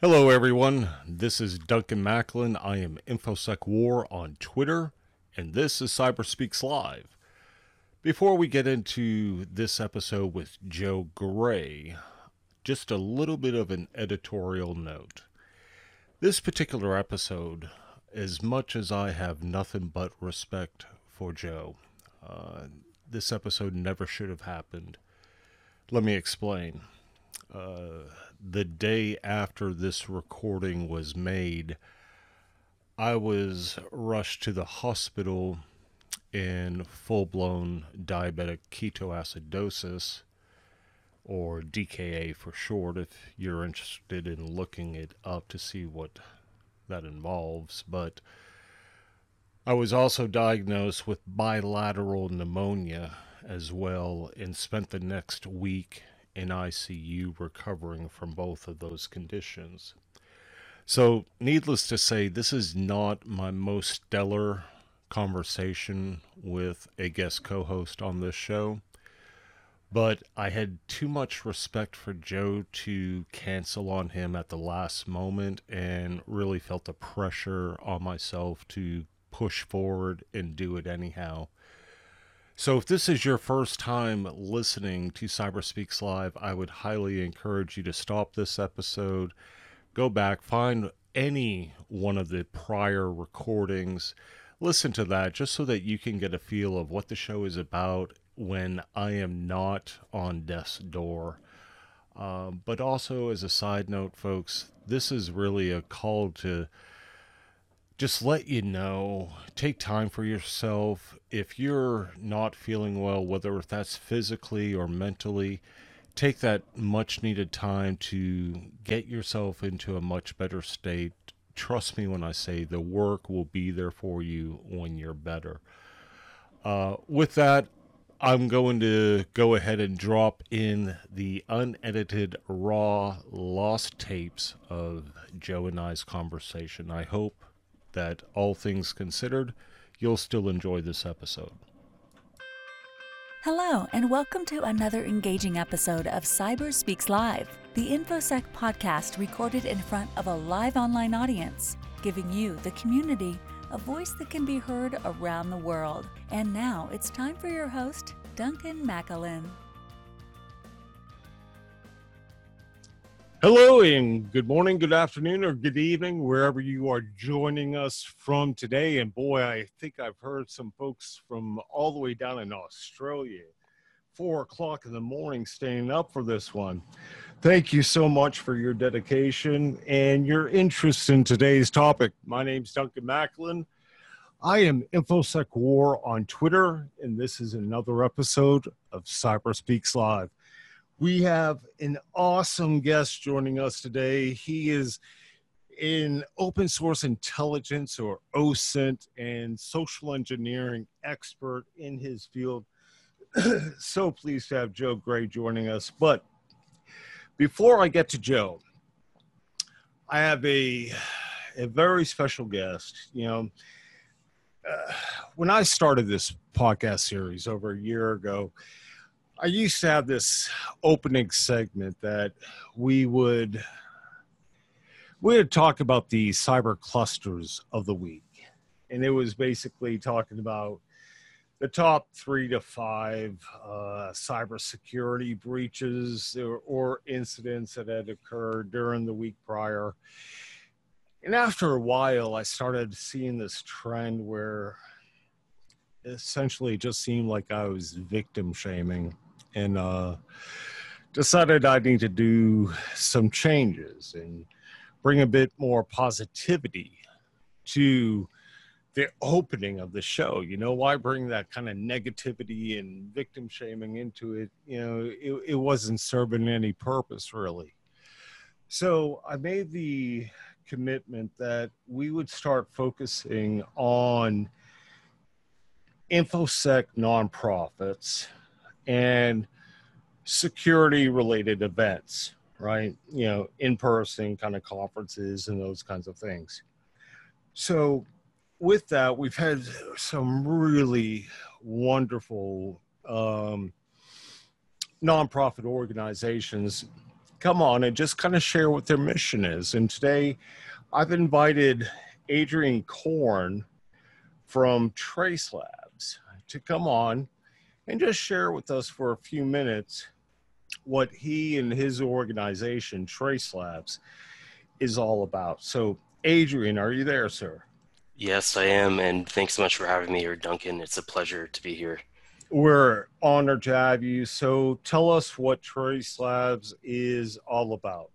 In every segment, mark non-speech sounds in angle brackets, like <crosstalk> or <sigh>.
Hello, everyone. This is Duncan McAlynn. I am InfoSec War on Twitter, and this is Cyberspeaks Live. Before we get into this episode with Joe Gray, just a little bit of an editorial note. This particular episode, as much as I have nothing but respect for Joe, uh, this episode never should have happened. Let me explain. The day after this recording was made, I was rushed to the hospital in full blown diabetic ketoacidosis, or DKA for short, if you're interested in looking it up to see what that involves. But I was also diagnosed with bilateral pneumonia as well and spent the next week in ICU recovering from both of those conditions. So, needless to say, this is not my most stellar conversation with a guest co host on this show, but I had too much respect for Joe to cancel on him at the last moment and really felt the pressure on myself to push forward and do it anyhow. So, if this is your first time listening to Cyberspeaks Live, I would highly encourage you to stop this episode, go back, find any one of the prior recordings, listen to that just so that you can get a feel of what the show is about when I am not on death's door. Um, but also, as a side note, folks, this is really a call to just let you know take time for yourself. If you're not feeling well whether that's physically or mentally take that much needed time to get yourself into a much better state. Trust me when i say the work will be there for you when you're better. Uh, with that i'm going to go ahead and drop in the unedited raw lost tapes of joe and i's conversation. I hope that all things considered, you'll still enjoy this episode. Hello, and welcome to another engaging episode of Cyber Speaks Live, the InfoSec podcast recorded in front of a live online audience, giving you, the community, a voice that can be heard around the world. And now it's time for your host, Duncan McAlynn. Hello, and good morning, good afternoon, or good evening, wherever you are joining us from today. And boy, I think I've heard some folks from all the way down in Australia, four o'clock in the morning, staying up for this one. Thank you so much for your dedication and your interest in today's topic. My name's Duncan McAlynn. I am InfoSec War on Twitter, and this is another episode of Cyber Speaks Live. We have an awesome guest joining us today. He is an open source intelligence or OSINT and social engineering expert in his field. <clears throat> so pleased to have Joe Gray joining us. But before I get to Joe, I have a, a very special guest. You know, uh, when I started this podcast series over a year ago, I used to have this opening segment that we would we would talk about the cyber clusters of the week, and it was basically talking about the top three to five uh, cybersecurity breaches or, or incidents that had occurred during the week prior. And after a while, I started seeing this trend where essentially it just seemed like I was victim shaming and uh, decided I need to do some changes and bring a bit more positivity to the opening of the show. You know, why bring that kind of negativity and victim shaming into it? You know, it, it wasn't serving any purpose really. So I made the commitment that we would start focusing on infosec nonprofits and security related events, right? You know, in person kind of conferences and those kinds of things. So, with that, we've had some really wonderful um, nonprofit organizations come on and just kind of share what their mission is. And today I've invited Adrian Korn from Trace Labs to come on and just share with us for a few minutes what he and his organization, Trace Labs, is all about. So, Adrian, are you there, sir? Yes, I am. And thanks so much for having me here, Duncan. It's a pleasure to be here. We're honored to have you. So, tell us what Trace Labs is all about.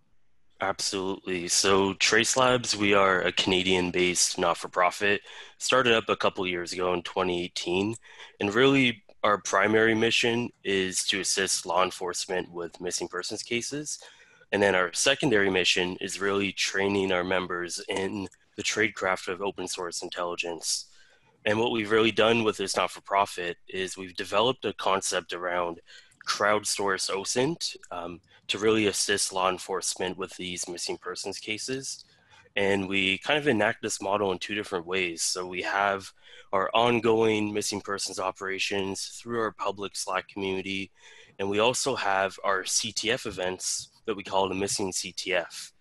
Absolutely. So, Trace Labs, we are a Canadian based not for profit, started up a couple years ago in 2018. And really, our primary mission is to assist law enforcement with missing persons cases. And then our secondary mission is really training our members in the tradecraft of open source intelligence. And what we've really done with this not for profit is we've developed a concept around crowdsource OSINT um, to really assist law enforcement with these missing persons cases. And we kind of enact this model in two different ways. So we have our ongoing missing persons operations through our public Slack community. And we also have our CTF events that we call the Missing CTF.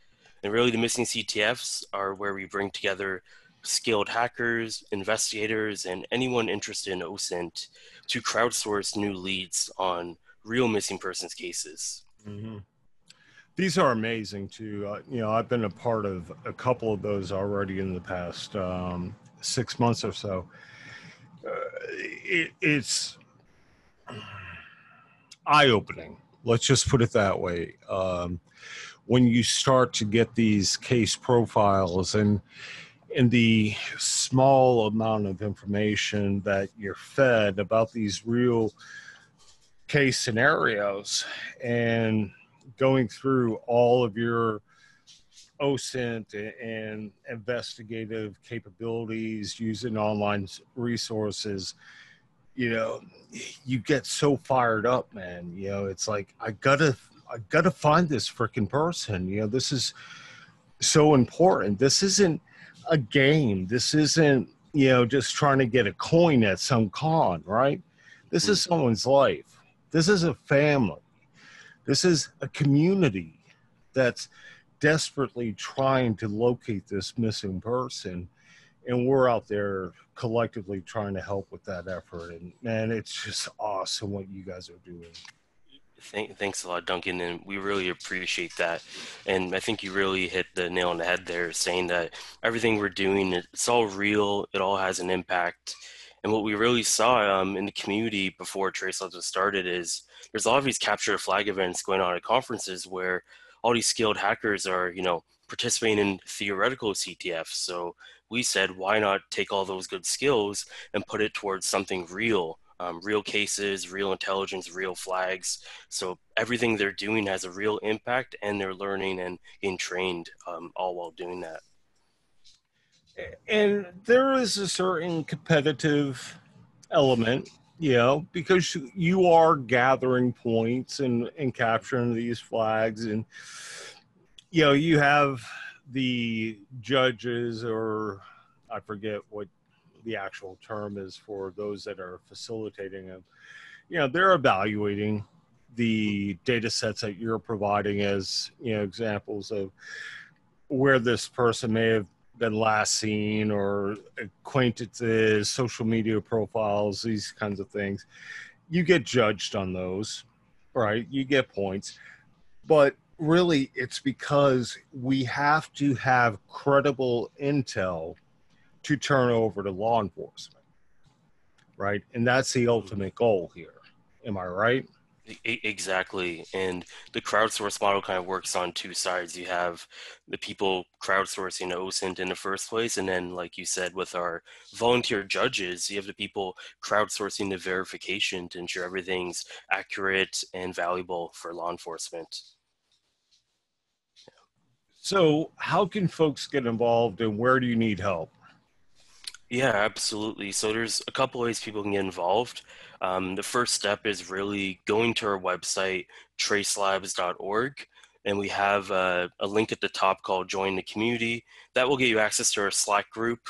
And really, the Missing CTFs are where we bring together skilled hackers, investigators, and anyone interested in OSINT to crowdsource new leads on real missing persons cases. Mm-hmm. These are amazing too. Uh, you know, I've been a part of a couple of those already in the past um, six months or so. Uh, it, it's eye opening. Let's just put it that way. Um, when you start to get these case profiles and in the small amount of information that you're fed about these real case scenarios and going through all of your OSINT and investigative capabilities using online resources, you know, you get so fired up, man. You know, it's like I gotta, I gotta find this freaking person. You know, this is so important. This isn't a game. This isn't, you know, just trying to get a coin at some con, right? This is mm. someone's life. This is a family. This is a community that's desperately trying to locate this missing person and we're out there collectively trying to help with that effort. And man it's just awesome what you guys are doing. Thank, thanks a lot duncan and we really appreciate that. And i think you really hit the nail on the head there saying that everything we're doing it's all real. It all has an impact and what we really saw um, in the community before trace labs was started is there's a lot of these capture flag events going on at conferences where all these skilled hackers are, you know, participating in theoretical CTF. So we said, why not take all those good skills and put it towards something real, um, real cases, real intelligence, real flags. So everything they're doing has a real impact, and they're learning and getting trained um, all while doing that. And there is a certain competitive element you know, because you are gathering points and, and capturing these flags. And, you know, you have the judges, or I forget what the actual term is for those that are facilitating them. You know, they're evaluating the data sets that you're providing as, you know, examples of where this person may have been last seen or acquaintances, social media profiles, these kinds of things. You get judged on those, right? You get points. But really, it's because we have to have credible intel to turn over to law enforcement, right? And that's the ultimate goal here. Am I right? Exactly. And the crowdsource model kind of works on two sides. You have the people crowdsourcing OSINT in the first place. And then, like you said, with our volunteer judges, you have the people crowdsourcing the verification to ensure everything's accurate and valuable for law enforcement. So, how can folks get involved and where do you need help? Yeah, absolutely. So, there's a couple ways people can get involved. Um, the first step is really going to our website, tracelabs.org, and we have a, a, link at the top called Join the Community. That will get you access to our Slack group.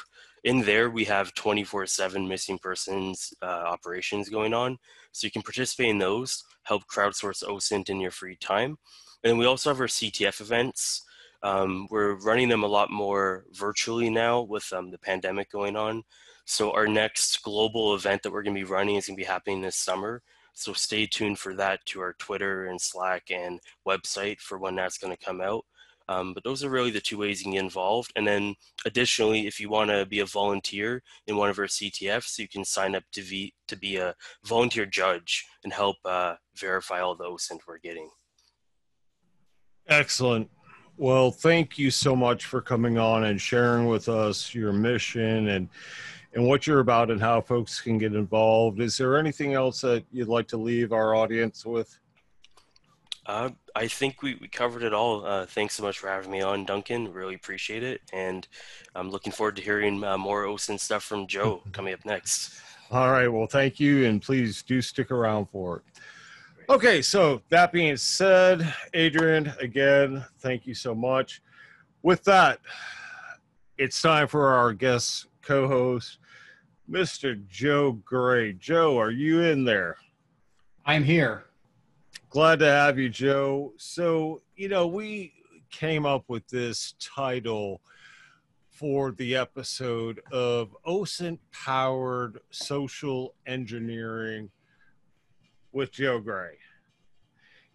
In there, we have 24 7 missing persons uh, operations going on. So you can participate in those, help crowdsource OSINT in your free time. And we also have our CTF events. Um, we're running them a lot more virtually now with um, the pandemic going on. So our next global event that we're going to be running is going to be happening this summer. So stay tuned for that to our Twitter and Slack and website for when that's going to come out. Um, but those are really the two ways you can get involved. And then additionally, if you want to be a volunteer in one of our CTFs, you can sign up to be, to be a volunteer judge and help uh, verify all the OSINT we're getting. Excellent. Well, thank you so much for coming on and sharing with us your mission and and what you're about and how folks can get involved. Is there anything else that you'd like to leave our audience with? Uh, I think we, we covered it all. Uh, thanks so much for having me on, Duncan. Really appreciate it. And I'm looking forward to hearing uh, more OSINT stuff from Joe <laughs> coming up next. All right. Well, thank you. And please do stick around for it. Okay. So, that being said, Adrian, again, thank you so much. With that, it's time for our guest co host, Mr. Joe Gray. Joe, are you in there? I'm here. Glad to have you, Joe. So, you know, we came up with this title for the episode of OSINT powered social engineering with Joe Gray.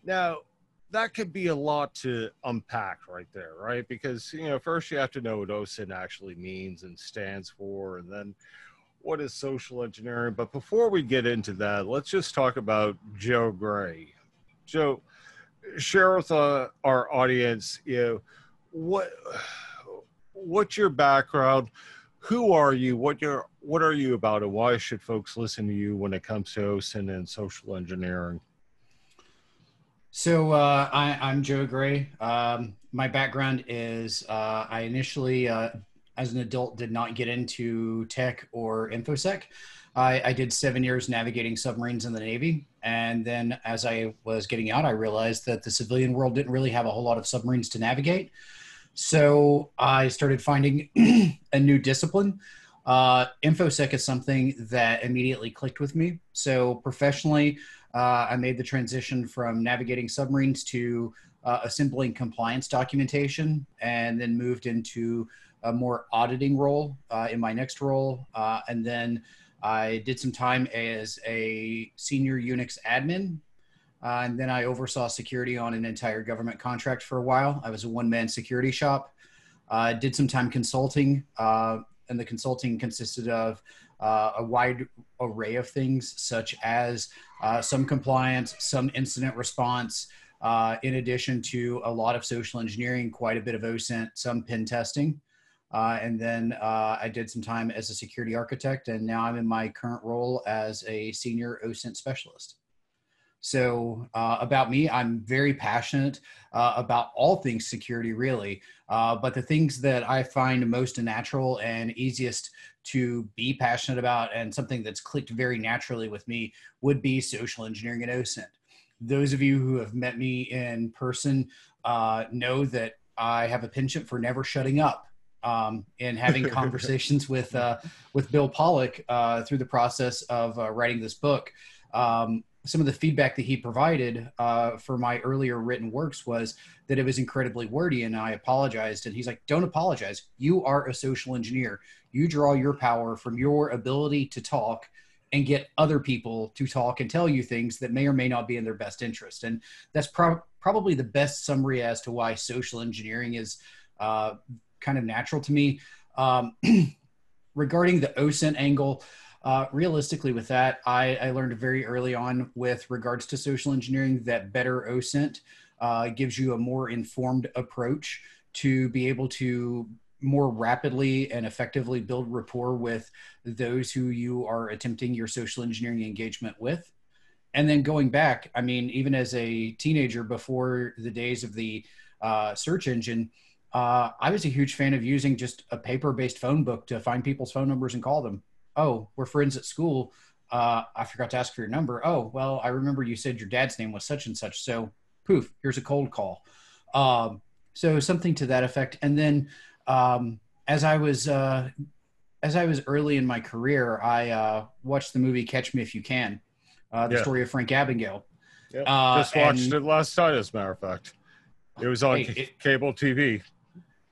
Now, that could be a lot to unpack right there, right? Because, you know, first you have to know what OSINT actually means and stands for, and then what is social engineering. But before we get into that, let's just talk about Joe Gray. Joe, share with uh, our audience, you know, what what's your background? Who are you? What your what are you about, and why should folks listen to you when it comes to OSINT and social engineering? So uh, I, am Joe Gray. Um, my background is uh, I initially, uh, as an adult, did not get into tech or infosec. I, I, did seven years navigating submarines in the Navy. And then as I was getting out, I realized that the civilian world didn't really have a whole lot of submarines to navigate. So I started finding <clears throat> a new discipline. Uh, InfoSec is something that immediately clicked with me. So professionally, uh, I made the transition from navigating submarines to uh, assembling compliance documentation and then moved into a more auditing role uh, in my next role. Uh, and then I did some time as a senior Unix admin. Uh, and then I oversaw security on an entire government contract for a while. I was a one man security shop. I did some time consulting, uh, and the consulting consisted of uh, a wide array of things, such as uh, some compliance, some incident response, uh, in addition to a lot of social engineering, quite a bit of OSINT, some pen testing. Uh, and then uh, I did some time as a security architect, and now I'm in my current role as a senior OSINT specialist. So, uh, about me, I'm very passionate uh, about all things security, really. Uh, but the things that I find most natural and easiest to be passionate about, and something that's clicked very naturally with me, would be social engineering and OSINT. Those of you who have met me in person uh, know that I have a penchant for never shutting up um, and having <laughs> conversations with uh, with Bill Pollock uh, through the process of uh, writing this book. Um, some of the feedback that he provided uh, for my earlier written works was that it was incredibly wordy, and I apologized. And he's like, "Don't apologize. You are a social engineer. You draw your power from your ability to talk." and get other people to talk and tell you things that may or may not be in their best interest. And that's pro- probably the best summary as to why social engineering is uh, kind of natural to me. Um, <clears throat> regarding the OSINT angle, uh, realistically, with that, I, I, learned very early on with regards to social engineering that better OSINT uh, gives you a more informed approach to be able to more rapidly and effectively build rapport with those who you are attempting your social engineering engagement with. And then going back, I mean, even as a teenager before the days of the uh, search engine, uh, I was a huge fan of using just a paper based phone book to find people's phone numbers and call them. Oh, we're friends at school. Uh, I forgot to ask for your number. Oh, well, I remember you said your dad's name was such and such. So, poof, here's a cold call. Um, so something to that effect. And then um, as I was uh, as I was early in my career, I uh, watched the movie Catch Me If You Can, uh, the yeah. story of Frank Abagnale. Yep. Uh, Just watched and, it last night, as a matter of fact. It was on hey, it, cable TV.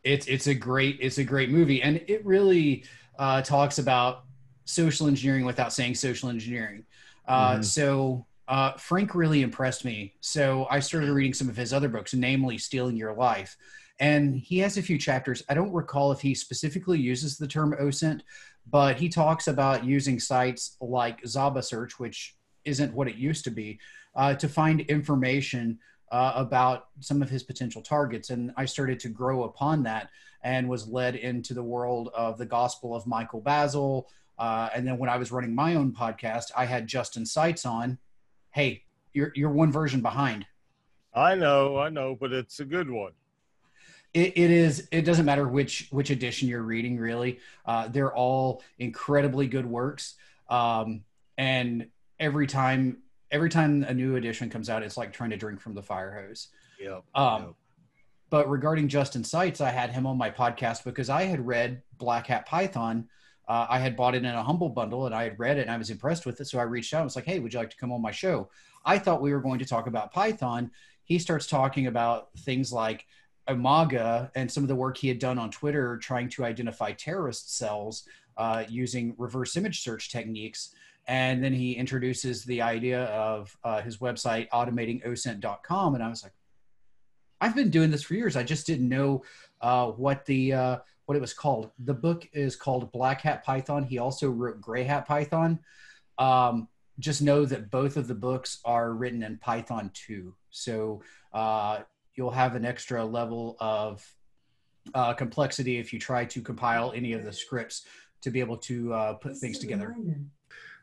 It's it's a great it's a great movie, and it really uh, talks about social engineering without saying social engineering. Uh, mm-hmm. So uh, Frank really impressed me. So I started reading some of his other books, namely Stealing Your Life. And he has a few chapters. I don't recall if he specifically uses the term OSINT, but he talks about using sites like Zaba Search, which isn't what it used to be, uh, to find information uh, about some of his potential targets. And I started to grow upon that and was led into the world of the Gospel of Michael Bazzell. Uh, and then when I was running my own podcast, I had Justin Seitz on. Hey, you're, you're one version behind. I know, I know, but it's a good one. It, it is. It doesn't matter which which edition you're reading. Really, uh, they're all incredibly good works. Um, and every time every time a new edition comes out, it's like trying to drink from the fire hose. Yeah. Um, yep. But regarding Justin Seitz, I had him on my podcast because I had read Black Hat Python. Uh, I had bought it in a humble bundle and I had read it and I was impressed with it. So I reached out and was like, hey, would you like to come on my show? I thought we were going to talk about Python. He starts talking about things like Imagga and some of the work he had done on Twitter trying to identify terrorist cells uh, using reverse image search techniques. And then he introduces the idea of uh, his website, automatingosint.com. And I was like, I've been doing this for years. I just didn't know uh, what the uh, what it was called. The book is called Black Hat Python. He also wrote Gray Hat Python. Um, just know that both of the books are written in Python 2. So uh, you'll have an extra level of uh, complexity if you try to compile any of the scripts to be able to uh, put things together.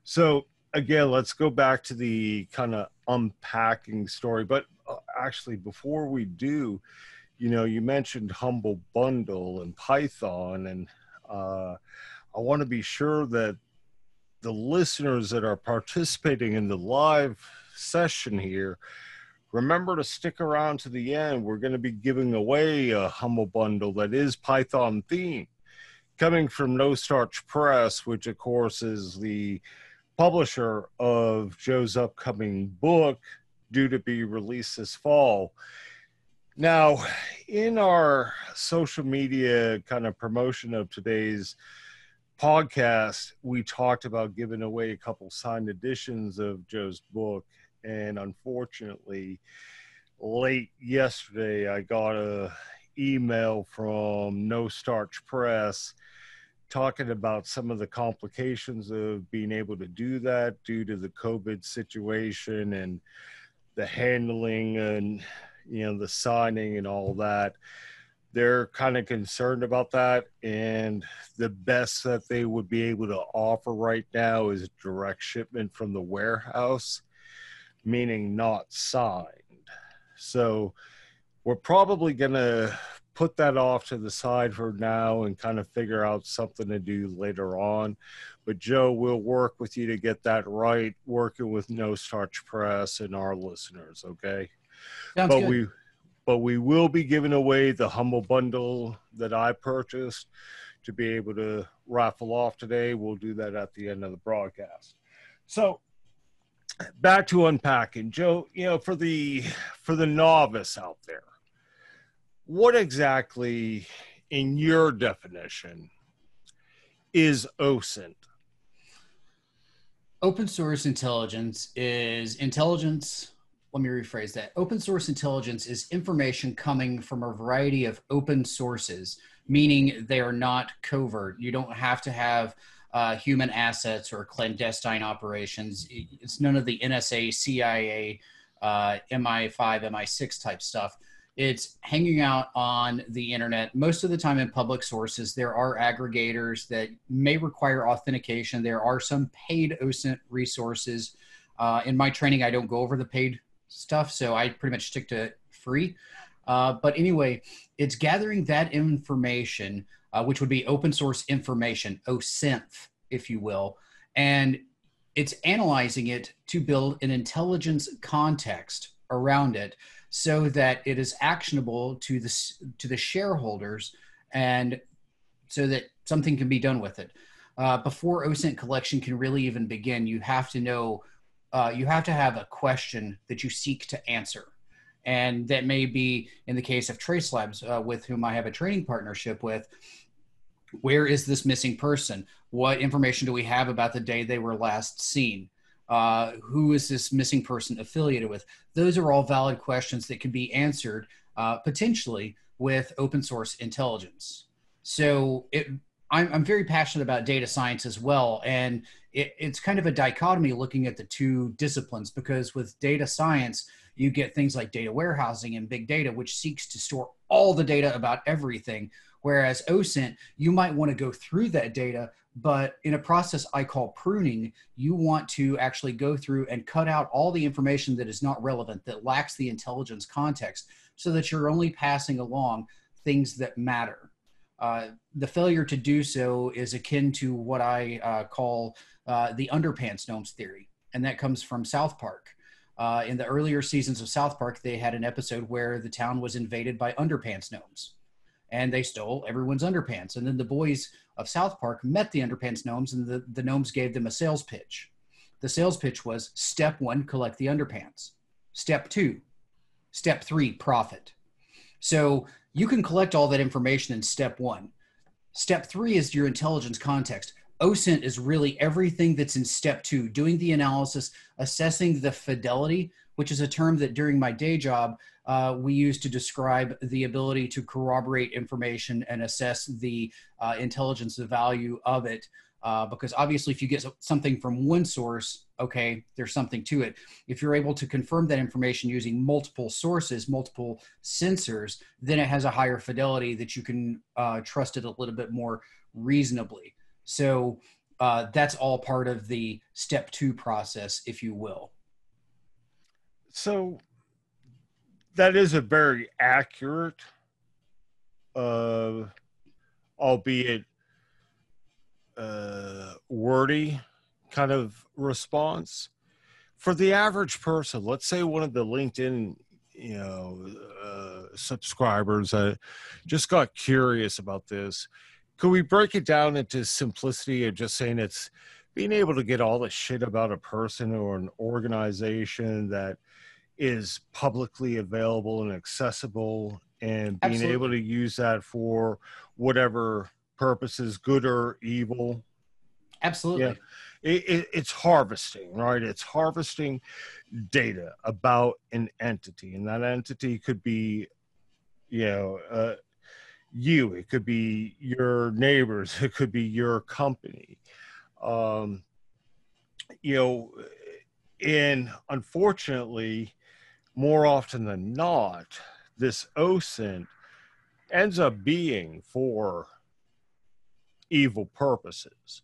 So again, let's go back to the kind of unpacking story. But uh, actually, before we do, you know, you mentioned Humble Bundle and Python, and uh, I want to be sure that the listeners that are participating in the live session here remember to stick around to the end. We're going to be giving away a Humble Bundle that is Python themed, coming from No Starch Press, which, of course, is the publisher of Joe's upcoming book due to be released this fall. Now, in our social media kind of promotion of today's podcast, we talked about giving away a couple signed editions of Joe's book. And unfortunately, late yesterday, I got a email from No Starch Press talking about some of the complications of being able to do that due to the COVID situation and the handling and you know the signing and all that. They're kind of concerned about that, and the best that they would be able to offer right now is direct shipment from the warehouse, meaning not signed. So we're probably going to put that off to the side for now and kind of figure out something to do later on. But Joe, we'll work with you to get that right, working with No Starch Press and our listeners, okay? Sounds but good. we but we will be giving away the humble bundle that I purchased to be able to raffle off today. We'll do that at the end of the broadcast. So back to unpacking. Joe, you know, for the for the novice out there, what exactly, in your definition, is OSINT? Open source intelligence is intelligence. Let me rephrase that. Open source intelligence is information coming from a variety of open sources, meaning they are not covert. You don't have to have uh, human assets or clandestine operations. It's none of the NSA, CIA, uh, MI5, MI6 type stuff it's hanging out on the internet most of the time in public sources there are aggregators that may require authentication there are some paid osint resources uh, in my training i don't go over the paid stuff so i pretty much stick to free uh, but anyway it's gathering that information uh, which would be open source information osint if you will and it's analyzing it to build an intelligence context around it so that it is actionable to the to the shareholders and so that something can be done with it. Uh, before OSINT collection can really even begin, you have to know, uh, you have to have a question that you seek to answer. And that may be in the case of Trace Labs, uh, with whom I have a training partnership with. Where is this missing person? What information do we have about the day they were last seen? Uh, who is this missing person affiliated with? Those are all valid questions that can be answered uh, potentially with open source intelligence. So it, I'm, I'm, very passionate about data science as well. And it, it's kind of a dichotomy looking at the two disciplines because with data science, you get things like data warehousing and big data, which seeks to store all the data about everything. Whereas OSINT, you might want to go through that data, but in a process I call pruning, you want to actually go through and cut out all the information that is not relevant, that lacks the intelligence context, so that you're only passing along things that matter. Uh, the failure to do so is akin to what I uh, call uh, the underpants gnomes theory, and that comes from South Park. Uh, in the earlier seasons of South Park, they had an episode where the town was invaded by underpants gnomes, and they stole everyone's underpants. And then the boys of South Park met the underpants gnomes, and the, the gnomes gave them a sales pitch. The sales pitch was step one, collect the underpants. Step two, step three, profit. So you can collect all that information in step one. Step three is your intelligence context. OSINT is really everything that's in step two, doing the analysis, assessing the fidelity, which is a term that during my day job uh, we use to describe the ability to corroborate information and assess the uh, intelligence, the value of it. Uh, because obviously, if you get something from one source, okay, there's something to it. If you're able to confirm that information using multiple sources, multiple sensors, then it has a higher fidelity that you can uh, trust it a little bit more reasonably. So uh, that's all part of the step two process, if you will. So that is a very accurate, uh, albeit uh, wordy kind of response. For the average person, let's say one of the LinkedIn, you know, uh, subscribers that just got curious about this, could we break it down into simplicity of just saying it's being able to get all the shit about a person or an organization that is publicly available and accessible and being Absolutely. able to use that for whatever purposes good or evil Absolutely. Yeah. It, it, it's harvesting, right? It's harvesting data about an entity, and that entity could be, you know, uh, you. It could be your neighbors. <laughs> It could be your company. Um, you know, and unfortunately, more often than not, this OSINT ends up being for evil purposes.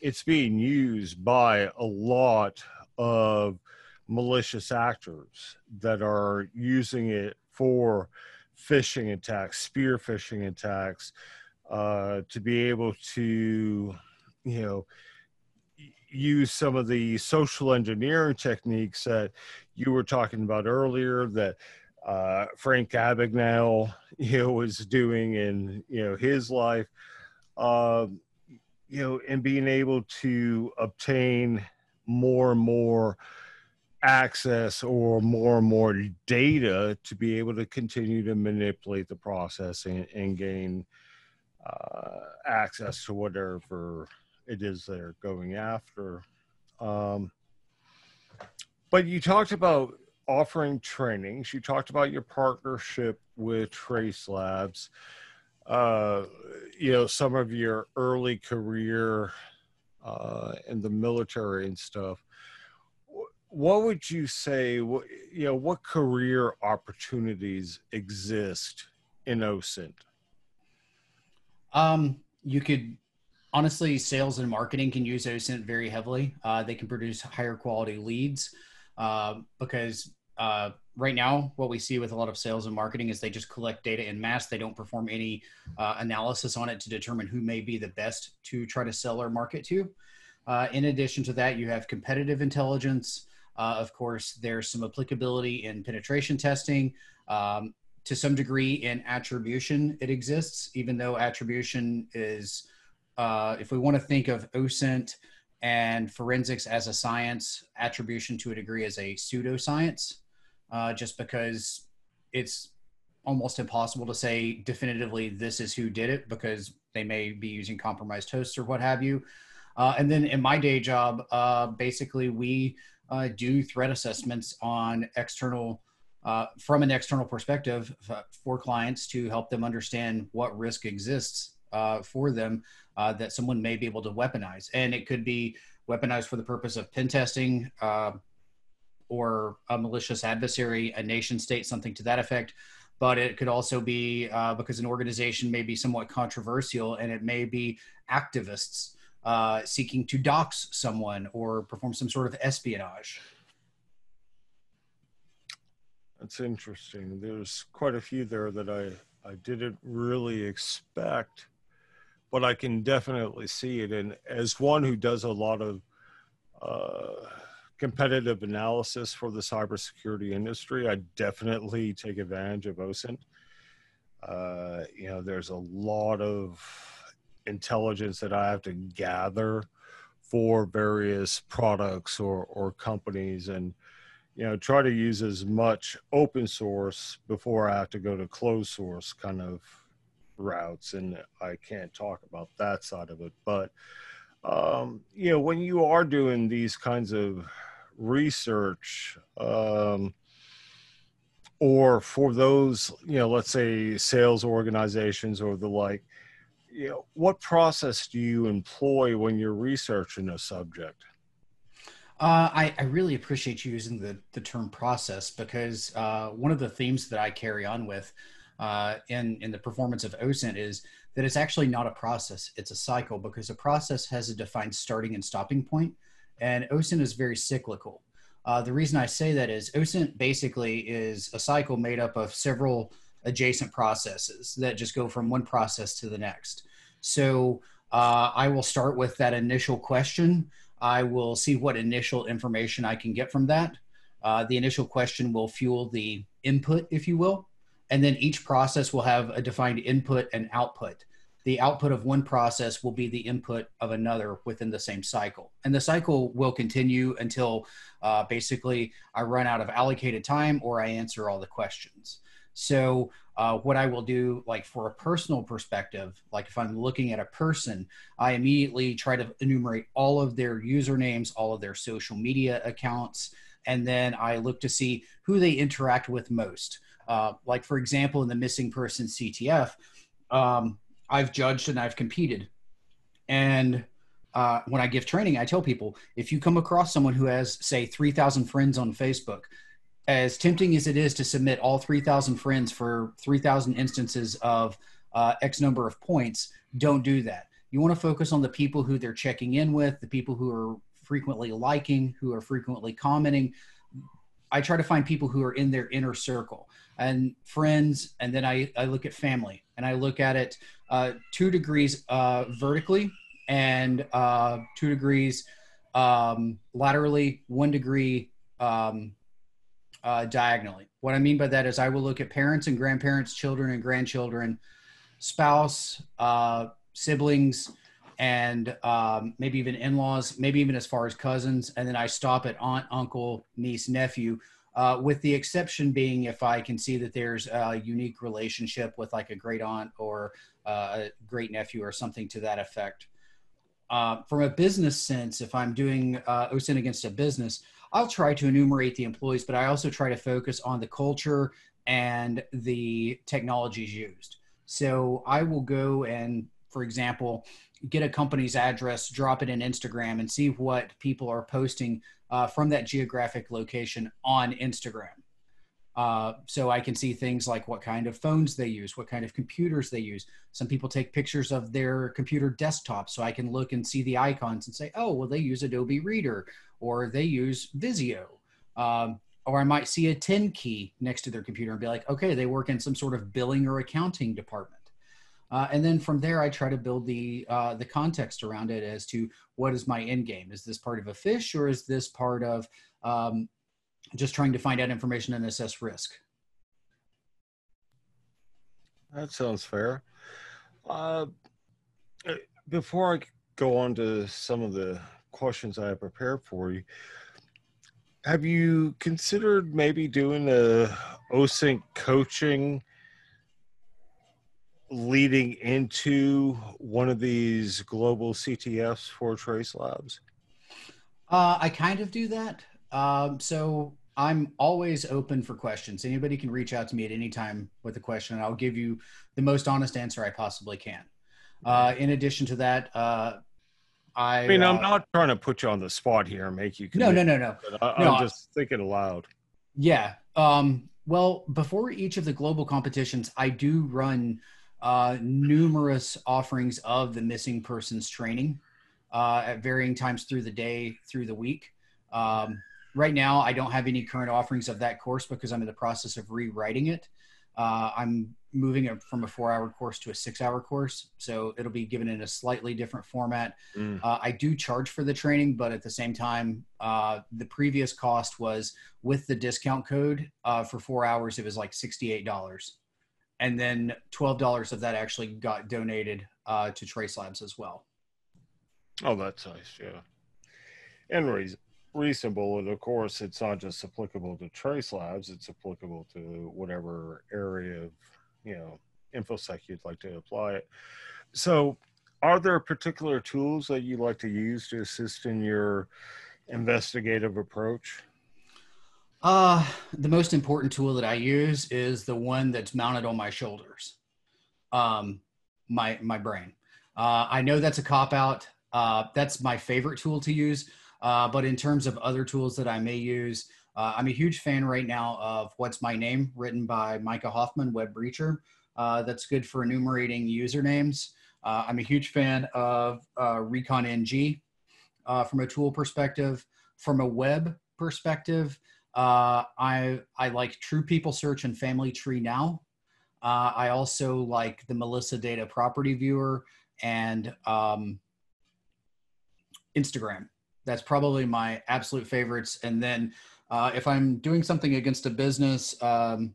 It's being used by a lot of malicious actors that are using it for phishing attacks, spear phishing attacks, uh, to be able to, you know, use some of the social engineering techniques that you were talking about earlier that uh, Frank Abagnale, <laughs> you know, was doing in you know his life, um, you know, and being able to obtain more and more access or more and more data to be able to continue to manipulate the process and, and gain uh, access to whatever it is they're going after. Um, but you talked about offering trainings. You talked about your partnership with Trace Labs. Uh, you know, some of your early career uh, in the military and stuff. What would you say? What, you know, what career opportunities exist in OSINT? Um, you could honestly, sales and marketing can use OSINT very heavily. Uh, they can produce higher quality leads uh, because uh, right now, what we see with a lot of sales and marketing is they just collect data in mass. They don't perform any uh, analysis on it to determine who may be the best to try to sell or market to. Uh, in addition to that, you have competitive intelligence. Uh, of course, there's some applicability in penetration testing. Um, to some degree, in attribution, it exists, even though attribution is uh, if we want to think of OSINT and forensics as a science, attribution to a degree as a pseudoscience, uh, just because it's almost impossible to say definitively this is who did it because they may be using compromised hosts or what have you. Uh, and then in my day job, uh, basically we uh, do threat assessments on external, uh, from an external perspective uh, for clients to help them understand what risk exists uh, for them that someone may be able to weaponize. And it could be weaponized for the purpose of pen testing or a malicious adversary, a nation state, something to that effect but it could also be uh, because an organization may be somewhat controversial and it may be activists uh, seeking to dox someone or perform some sort of espionage. That's interesting. There's quite a few there that I, I didn't really expect, but I can definitely see it. And as one who does a lot of uh, competitive analysis for the cybersecurity industry, I definitely take advantage of OSINT. Uh, you know, there's a lot of intelligence that I have to gather for various products or, or companies and you know try to use as much open source before I have to go to closed source kind of routes and I can't talk about that side of it but um, you know when you are doing these kinds of research um, or for those you know let's say sales organizations or the like you know, what process do you employ when you're researching a subject? Uh, I, I, really appreciate you using the, the term process because uh, one of the themes that I carry on with uh, in, in the performance of OSINT is that it's actually not a process, it's a cycle because a process has a defined starting and stopping point, and OSINT is very cyclical. Uh, the reason I say that is OSINT basically is a cycle made up of several adjacent processes that just go from one process to the next. So uh, I will start with that initial question. I will see what initial information I can get from that. Uh, the initial question will fuel the input, if you will. And then each process will have a defined input and output the output of one process will be the input of another within the same cycle. And the cycle will continue until uh, basically I run out of allocated time or I answer all the questions. So, uh, what I will do, like for a personal perspective, like if I'm looking at a person, I immediately try to enumerate all of their usernames, all of their social media accounts, and then I look to see who they interact with most. Uh, like, for example, in the missing person CTF, um, I've judged and I've competed. And uh, when I give training, I tell people if you come across someone who has, say, 3,000 friends on Facebook, as tempting as it is to submit all 3,000 friends for 3,000 instances of uh, X number of points, don't do that. You want to focus on the people who they're checking in with, the people who are frequently liking, who are frequently commenting. I try to find people who are in their inner circle and friends, and then I, I look at family and I look at it uh, two degrees uh, vertically and uh, two degrees um, laterally, one degree um, uh, diagonally. What I mean by that is I will look at parents and grandparents, children and grandchildren, spouse, uh, siblings, and um, maybe even in-laws, maybe even as far as cousins, and then I stop at aunt, uncle, niece, nephew uh, with the exception being if I can see that there's a unique relationship with like a great aunt or uh, a great nephew or something to that effect. Uh, from a business sense, if I'm doing uh, OSINT against a business, I'll try to enumerate the employees, but I also try to focus on the culture and the technologies used. So I will go and, for example, get a company's address, drop it in Instagram, and see what people are posting uh, from that geographic location on Instagram. Uh, so I can see things like what kind of phones they use, what kind of computers they use. Some people take pictures of their computer desktop, so I can look and see the icons and say, oh, well, they use Adobe Reader or they use Visio. Um, or I might see a 10 key next to their computer and be like, okay, they work in some sort of billing or accounting department. Uh, and then from there, I try to build the uh, the context around it as to what is my end game. Is this part of a phish, or is this part of um, just trying to find out information and assess risk? That sounds fair. Uh, before I go on to some of the questions I have prepared for you, have you considered maybe doing a OSINT coaching leading into one of these global CTFs for Trace Labs? Uh, I kind of do that. Um, so I'm always open for questions. Anybody can reach out to me at any time with a question, and I'll give you the most honest answer I possibly can. Uh, in addition to that, uh, I, I mean, I'm uh, not trying to put you on the spot here and make you. No, no, no, no. I, No, I'm I- just thinking aloud. Yeah. Um, well, before each of the global competitions, I do run uh, numerous offerings of the missing persons training uh, at varying times through the day, through the week. Um, right now, I don't have any current offerings of that course because I'm in the process of rewriting it. Uh, I'm moving it from a four hour course to a six hour course. So it'll be given in a slightly different format. Mm. Uh, I do charge for the training, but at the same time, uh, the previous cost was with the discount code uh, for four hours, it was like $68. And then $12 of that actually got donated uh, to Trace Labs as well. Oh, that's nice. Yeah, and reason, reasonable, and of course, it's not just applicable to Trace Labs; it's applicable to whatever area of you know infosec you'd like to apply it. So, are there particular tools that you like to use to assist in your investigative approach? Uh, the most important tool that I use is the one that's mounted on my shoulders, um, my my brain. Uh, I know that's a cop out. Uh, that's my favorite tool to use. Uh, but in terms of other tools that I may use, uh, I'm a huge fan right now of What's My Name, written by Micah Hoffman, Web Breacher. Uh, that's good for enumerating usernames. Uh, I'm a huge fan of uh, Recon NG uh, from a tool perspective. From a web perspective, uh, I I like True People Search and Family Tree Now. Uh, I also like the Melissa Data Property Viewer and um, Instagram. That's probably my absolute favorites. And then uh, if I'm doing something against a business, um,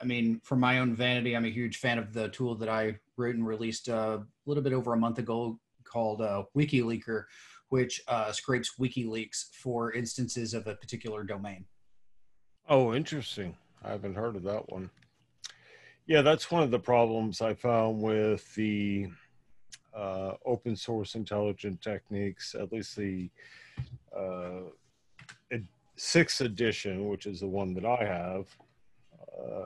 I mean, for my own vanity, I'm a huge fan of the tool that I wrote and released uh, a little bit over a month ago called uh, WikiLeaker, which uh, scrapes WikiLeaks for instances of a particular domain. Oh, interesting. I haven't heard of that one. Yeah, that's one of the problems I found with the uh, open source intelligent techniques, at least the uh, ed- sixth edition, which is the one that I have. Uh,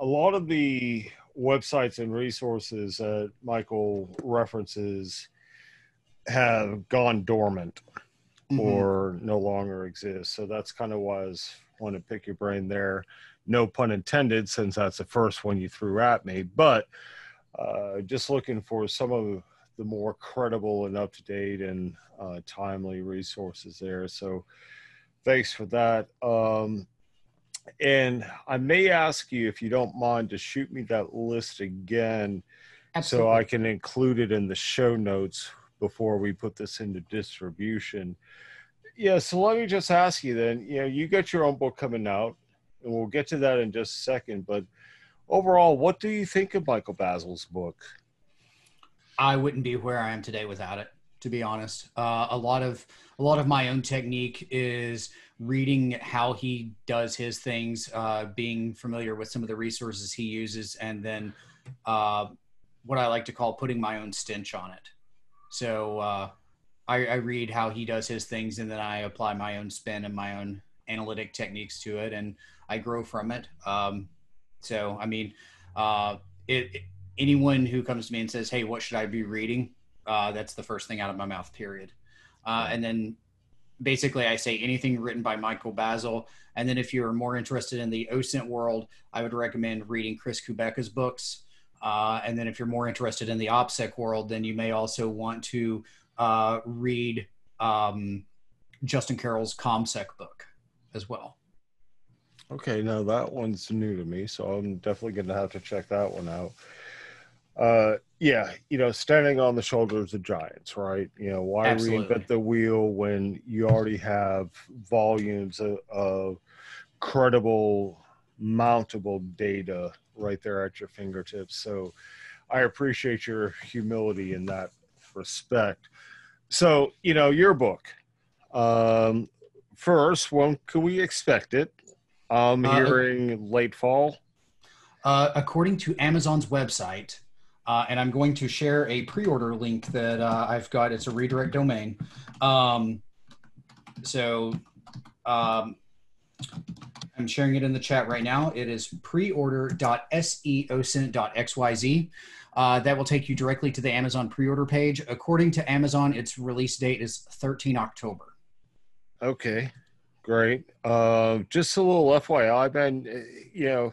a lot of the websites and resources that Michael references have gone dormant Mhm. or no longer exist. So that's kind of why I was want to pick your brain there. No pun intended, since that's the first one you threw at me. But uh, just looking for some of the more credible and up to date and uh, timely resources there. So thanks for that. Um, and I may ask you if you don't mind to shoot me that list again so I can include it in the show notes before we put this into distribution. Yeah, so let me just ask you then, you know, you got your own book coming out, and we'll get to that in just a second, but overall, what do you think of Michael Bazzell's book? I wouldn't be where I am today without it. To be honest, uh, a lot of a lot of my own technique is reading how he does his things, uh, being familiar with some of the resources he uses, and then uh, what I like to call putting my own stench on it. So uh, I, I read how he does his things, and then I apply my own spin and my own analytic techniques to it, and I grow from it. Um, so I mean, uh, it, it anyone who comes to me and says, "Hey, what should I be reading?" Uh, that's the first thing out of my mouth. Period. Uh, and then basically, I say anything written by Michael Bazzell. And then, if you're more interested in the OSINT world, I would recommend reading Chris Kubecka's books. Uh, and then, if you're more interested in the OPSEC world, then you may also want to uh, read um, Justin Carroll's ComSec book as well. Okay, now that one's new to me, so I'm definitely going to have to check that one out. Uh, yeah, you know, standing on the shoulders of giants, right? You know, why Absolutely. reinvent the wheel when you already have volumes of, of credible, mountable data right there at your fingertips? So I appreciate your humility in that respect. So, you know, your book, um, first, when can we expect it? I'm Uh, hearing late fall. Uh, according to Amazon's website, uh, and I'm going to share a pre-order link that uh, I've got. It's a redirect domain. Um, so um, I'm sharing it in the chat right now. It is preorder.seocent.xyz. Uh, that will take you directly to the Amazon pre-order page. According to Amazon, its release date is 13 October. Okay, great. Uh, just a little FYI, man. eh, You know,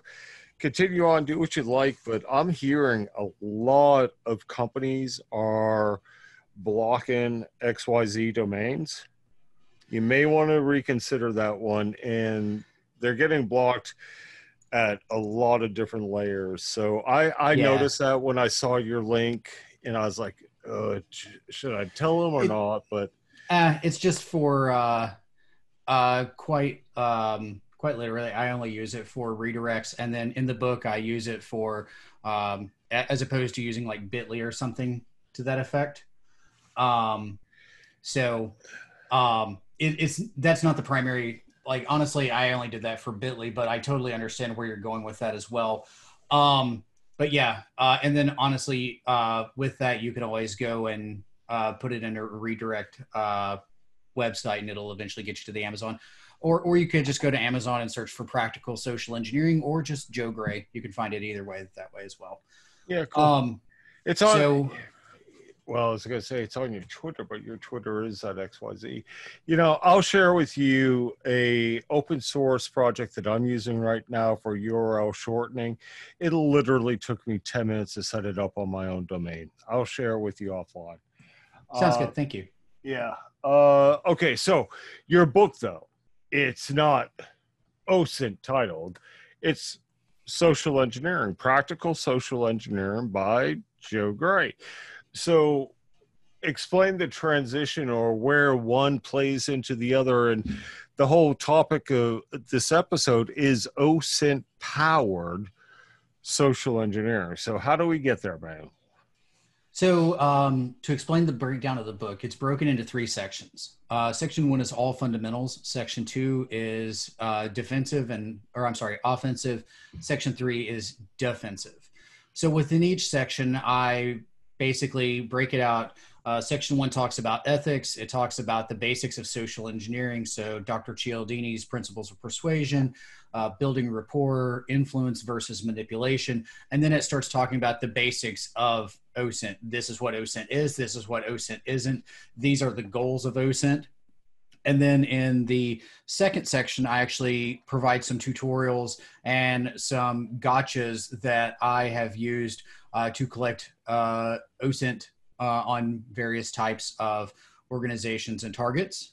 continue on, do what you like, but I'm hearing a lot of companies are blocking XYZ domains. You may want to reconsider that one, and they're getting blocked at a lot of different layers. So I, I Yeah. noticed that when I saw your link, and I was like, uh, sh- should I tell them or It- not? But Uh, it's just for uh, uh, quite um, quite literally. I only use it for redirects, and then in the book, I use it for um, as opposed to using like Bitly or something to that effect. Um, so um, it, it's that's not the primary. Like honestly, I only did that for Bitly, but I totally understand where you're going with that as well. Um, but yeah, uh, and then honestly, uh, with that, you can always go and uh, put it in a redirect uh, website, and it'll eventually get you to the Amazon. Or, or you could just go to Amazon and search for practical social engineering, or just Joe Gray. You can find it either way that way as well. yeah, cool. Um, It's on. So- well, I was going to say it's on your Twitter, but your Twitter is at XYZ. You know, I'll share with you a open source project that I'm using right now for URL shortening. It literally took me 10 minutes to set it up on my own domain. I'll share with you offline. sounds Uh, good. Thank you. Yeah. Uh, okay. So your book, though, it's not OSINT titled. It's social engineering, practical social engineering by Joe Gray. So explain the transition or where one plays into the other. And the whole topic of this episode is OSINT powered social engineering. So how do we get there, man? So, um, to explain the breakdown of the book, it's broken into three sections. Uh, section one is all fundamentals. Section two is uh, defensive and, or I'm sorry, offensive. Section three is defensive. So, within each section, I basically break it out. Uh, section one talks about ethics. It talks about the basics of social engineering. So, Dr. Cialdini's principles of persuasion, uh, building rapport, influence versus manipulation, and then it starts talking about the basics of OSINT. This is what OSINT is. This is what OSINT isn't. These are the goals of OSINT. And then in the second section, I actually provide some tutorials and some gotchas that I have used uh, to collect uh, OSINT uh, on various types of organizations and targets.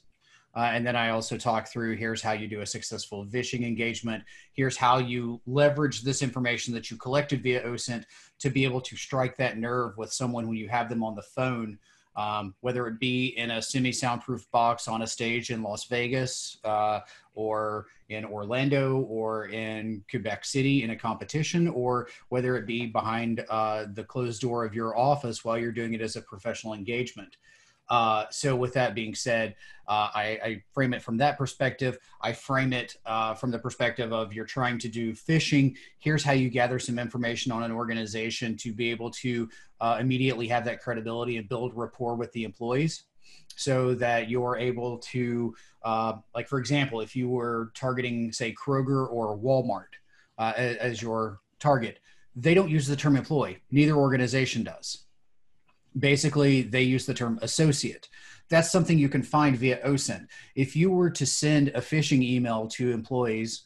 Uh, and then I also talk through here's how you do a successful phishing engagement. Here's how you leverage this information that you collected via OSINT to be able to strike that nerve with someone when you have them on the phone, um, whether it be in a semi soundproof box on a stage in Las Vegas uh, or in Orlando or in Quebec City in a competition, or whether it be behind uh, the closed door of your office while you're doing it as a professional engagement. Uh, so, with that being said, uh, I, I, frame it from that perspective. I frame it uh, from the perspective of you're trying to do phishing. Here's how you gather some information on an organization to be able to uh, immediately have that credibility and build rapport with the employees so that you're able to, uh, like, for example, if you were targeting, say, Kroger or Walmart uh, as, as your target, they don't use the term employee, neither organization does basically they use the term associate. That's something you can find via osint if you were to send a phishing email to employees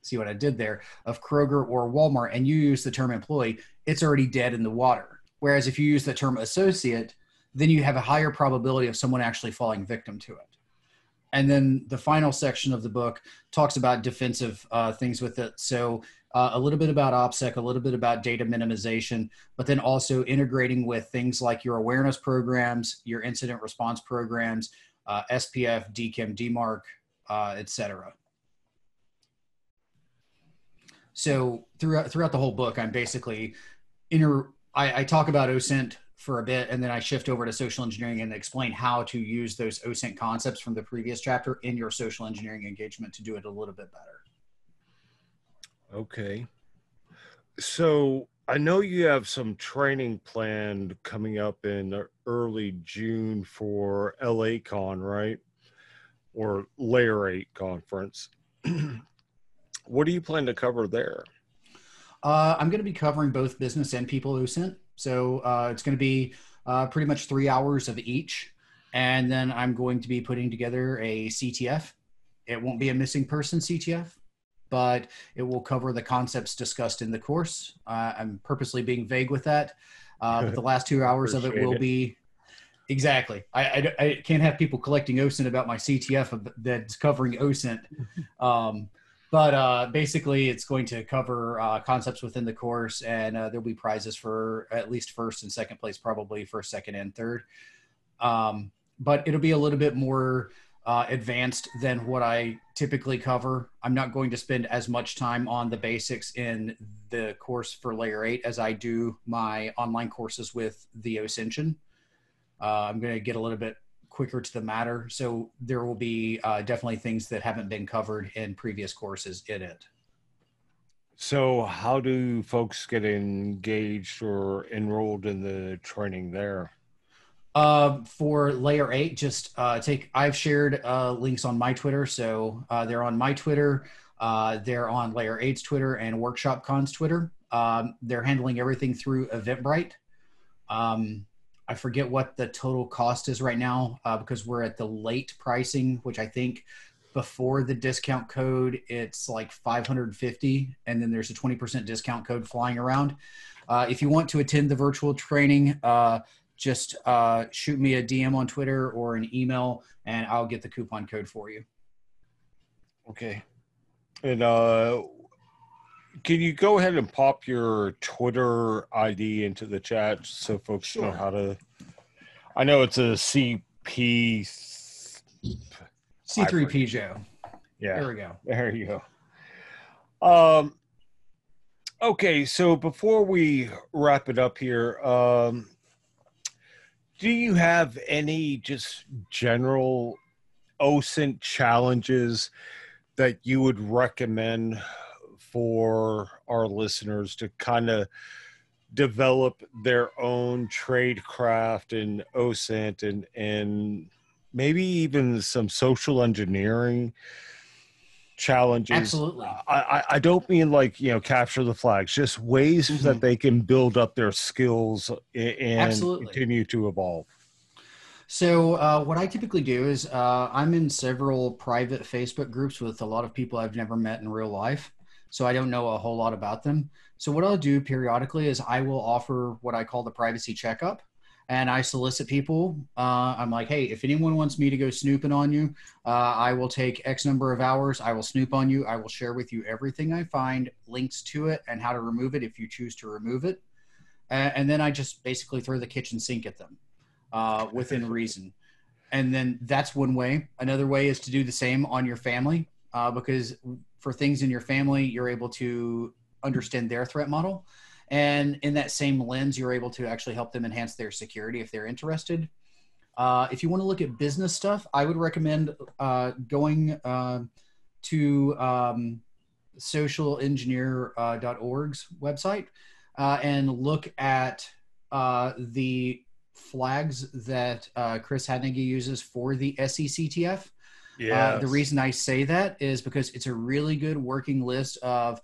see what i did there of kroger or walmart and you use the term employee it's already dead in the water. Whereas if you use the term associate then you have a higher probability of someone actually falling victim to it. And then the final section of the book talks about defensive uh, things with it. So uh, a little bit about OPSEC, a little bit about data minimization, but then also integrating with things like your awareness programs, your incident response programs, uh, SPF, DKIM, DMARC, uh, et cetera. So throughout throughout the whole book, I'm basically inter. I, I talk about OSINT for a bit, and then I shift over to social engineering and explain how to use those OSINT concepts from the previous chapter in your social engineering engagement to do it a little bit better. Okay. So I know you have some training planned coming up in early June for LA-Con, right? Or Layer 8 conference. <clears throat> what do you plan to cover there? Uh, I'm going to be covering both business and people OSINT. So uh, it's going to be uh, pretty much three hours of each. And then I'm going to be putting together a CTF. It won't be a missing person CTF, but it will cover the concepts discussed in the course. Uh, I'm purposely being vague with that. Uh, but the <laughs> last two hours of it will it. be exactly. I, I, I, can't have people collecting OSINT about my CTF that's covering OSINT. <laughs> Um, but uh, basically, it's going to cover uh, concepts within the course, and uh, there'll be prizes for at least first and second place, probably first, second, and third. Um, but it'll be a little bit more uh, advanced than what I typically cover. I'm not going to spend as much time on the basics in the course for Layer 8 as I do my online courses with the Ascension. Uh, I'm going to get a little bit quicker to the matter. So there will be uh, definitely things that haven't been covered in previous courses in it. So, how do folks get engaged or enrolled in the training there? Uh, for layer eight, just uh, take. I've shared uh, links on my Twitter, so uh, they're on my Twitter. Uh, they're on layer eight's Twitter and Workshop Con's Twitter. Um, they're handling everything through Eventbrite. Um, I forget what the total cost is right now uh, because we're at the late pricing, which I think before the discount code it's like 550, and then there's a 20% discount code flying around. Uh, if you want to attend the virtual training, uh, just uh, shoot me a DM on Twitter or an email, and I'll get the coupon code for you. Okay. And uh, can you go ahead and pop your Twitter ID into the chat so folks sure. know how to? I know it's a CP. C3P Joe. Yeah. There we go. There you go. Um. Okay, so before we wrap it up here, um, do you have any just general OSINT challenges that you would recommend for our listeners to kind of develop their own trade craft and OSINT and and maybe even some social engineering challenges. Absolutely. I, I don't mean like, you know, capture the flags, just ways mm-hmm. that they can build up their skills and Absolutely. continue to evolve. So, uh, what I typically do is uh, I'm in several private Facebook groups with a lot of people I've never met in real life so I don't know a whole lot about them. So what I'll do periodically is I will offer what I call the privacy checkup, and I solicit people. Uh, I'm like, hey, if anyone wants me to go snooping on you, uh, I will take X number of hours. I will snoop on you. I will share with you everything I find, links to it, and how to remove it if you choose to remove it. Uh, and then I just basically throw the kitchen sink at them uh, within <laughs> reason. And then that's one way. Another way is to do the same on your family uh, because for things in your family, you're able to understand their threat model. And in that same lens, you're able to actually help them enhance their security if they're interested. Uh, if you want to look at business stuff, I would recommend uh, going uh, to um, socialengineer.org's website uh, and look at uh, the flags that uh, Chris Hadnagy uses for the SECTF. Yeah. Uh, the reason I say that is because it's a really good working list of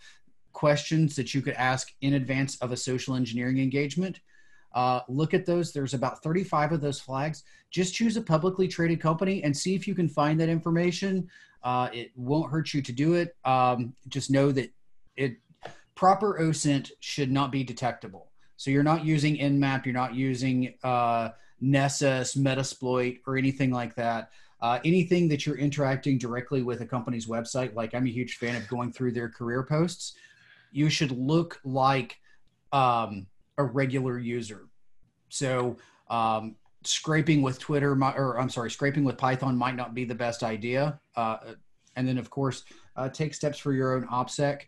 questions that you could ask in advance of a social engineering engagement. Uh, look at those. There's about 35 of those flags. Just choose a publicly traded company and see if you can find that information. Uh, it won't hurt you to do it. Um, just know that it proper OSINT should not be detectable. So you're not using Nmap, you're not using uh, Nessus, Metasploit, or anything like that. Uh, anything that you're interacting directly with a company's website, like I'm a huge fan of going through their career posts, you should look like um, a regular user. So um, scraping with Twitter, or I'm sorry, scraping with Python might not be the best idea. Uh, and then, of course, uh, take steps for your own OPSEC.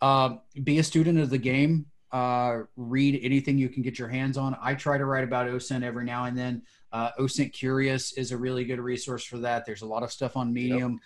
Uh, be a student of the game. Uh, read anything you can get your hands on. I try to write about OSINT every now and then. Uh, OSINT Curious is a really good resource for that. There's a lot of stuff on Medium.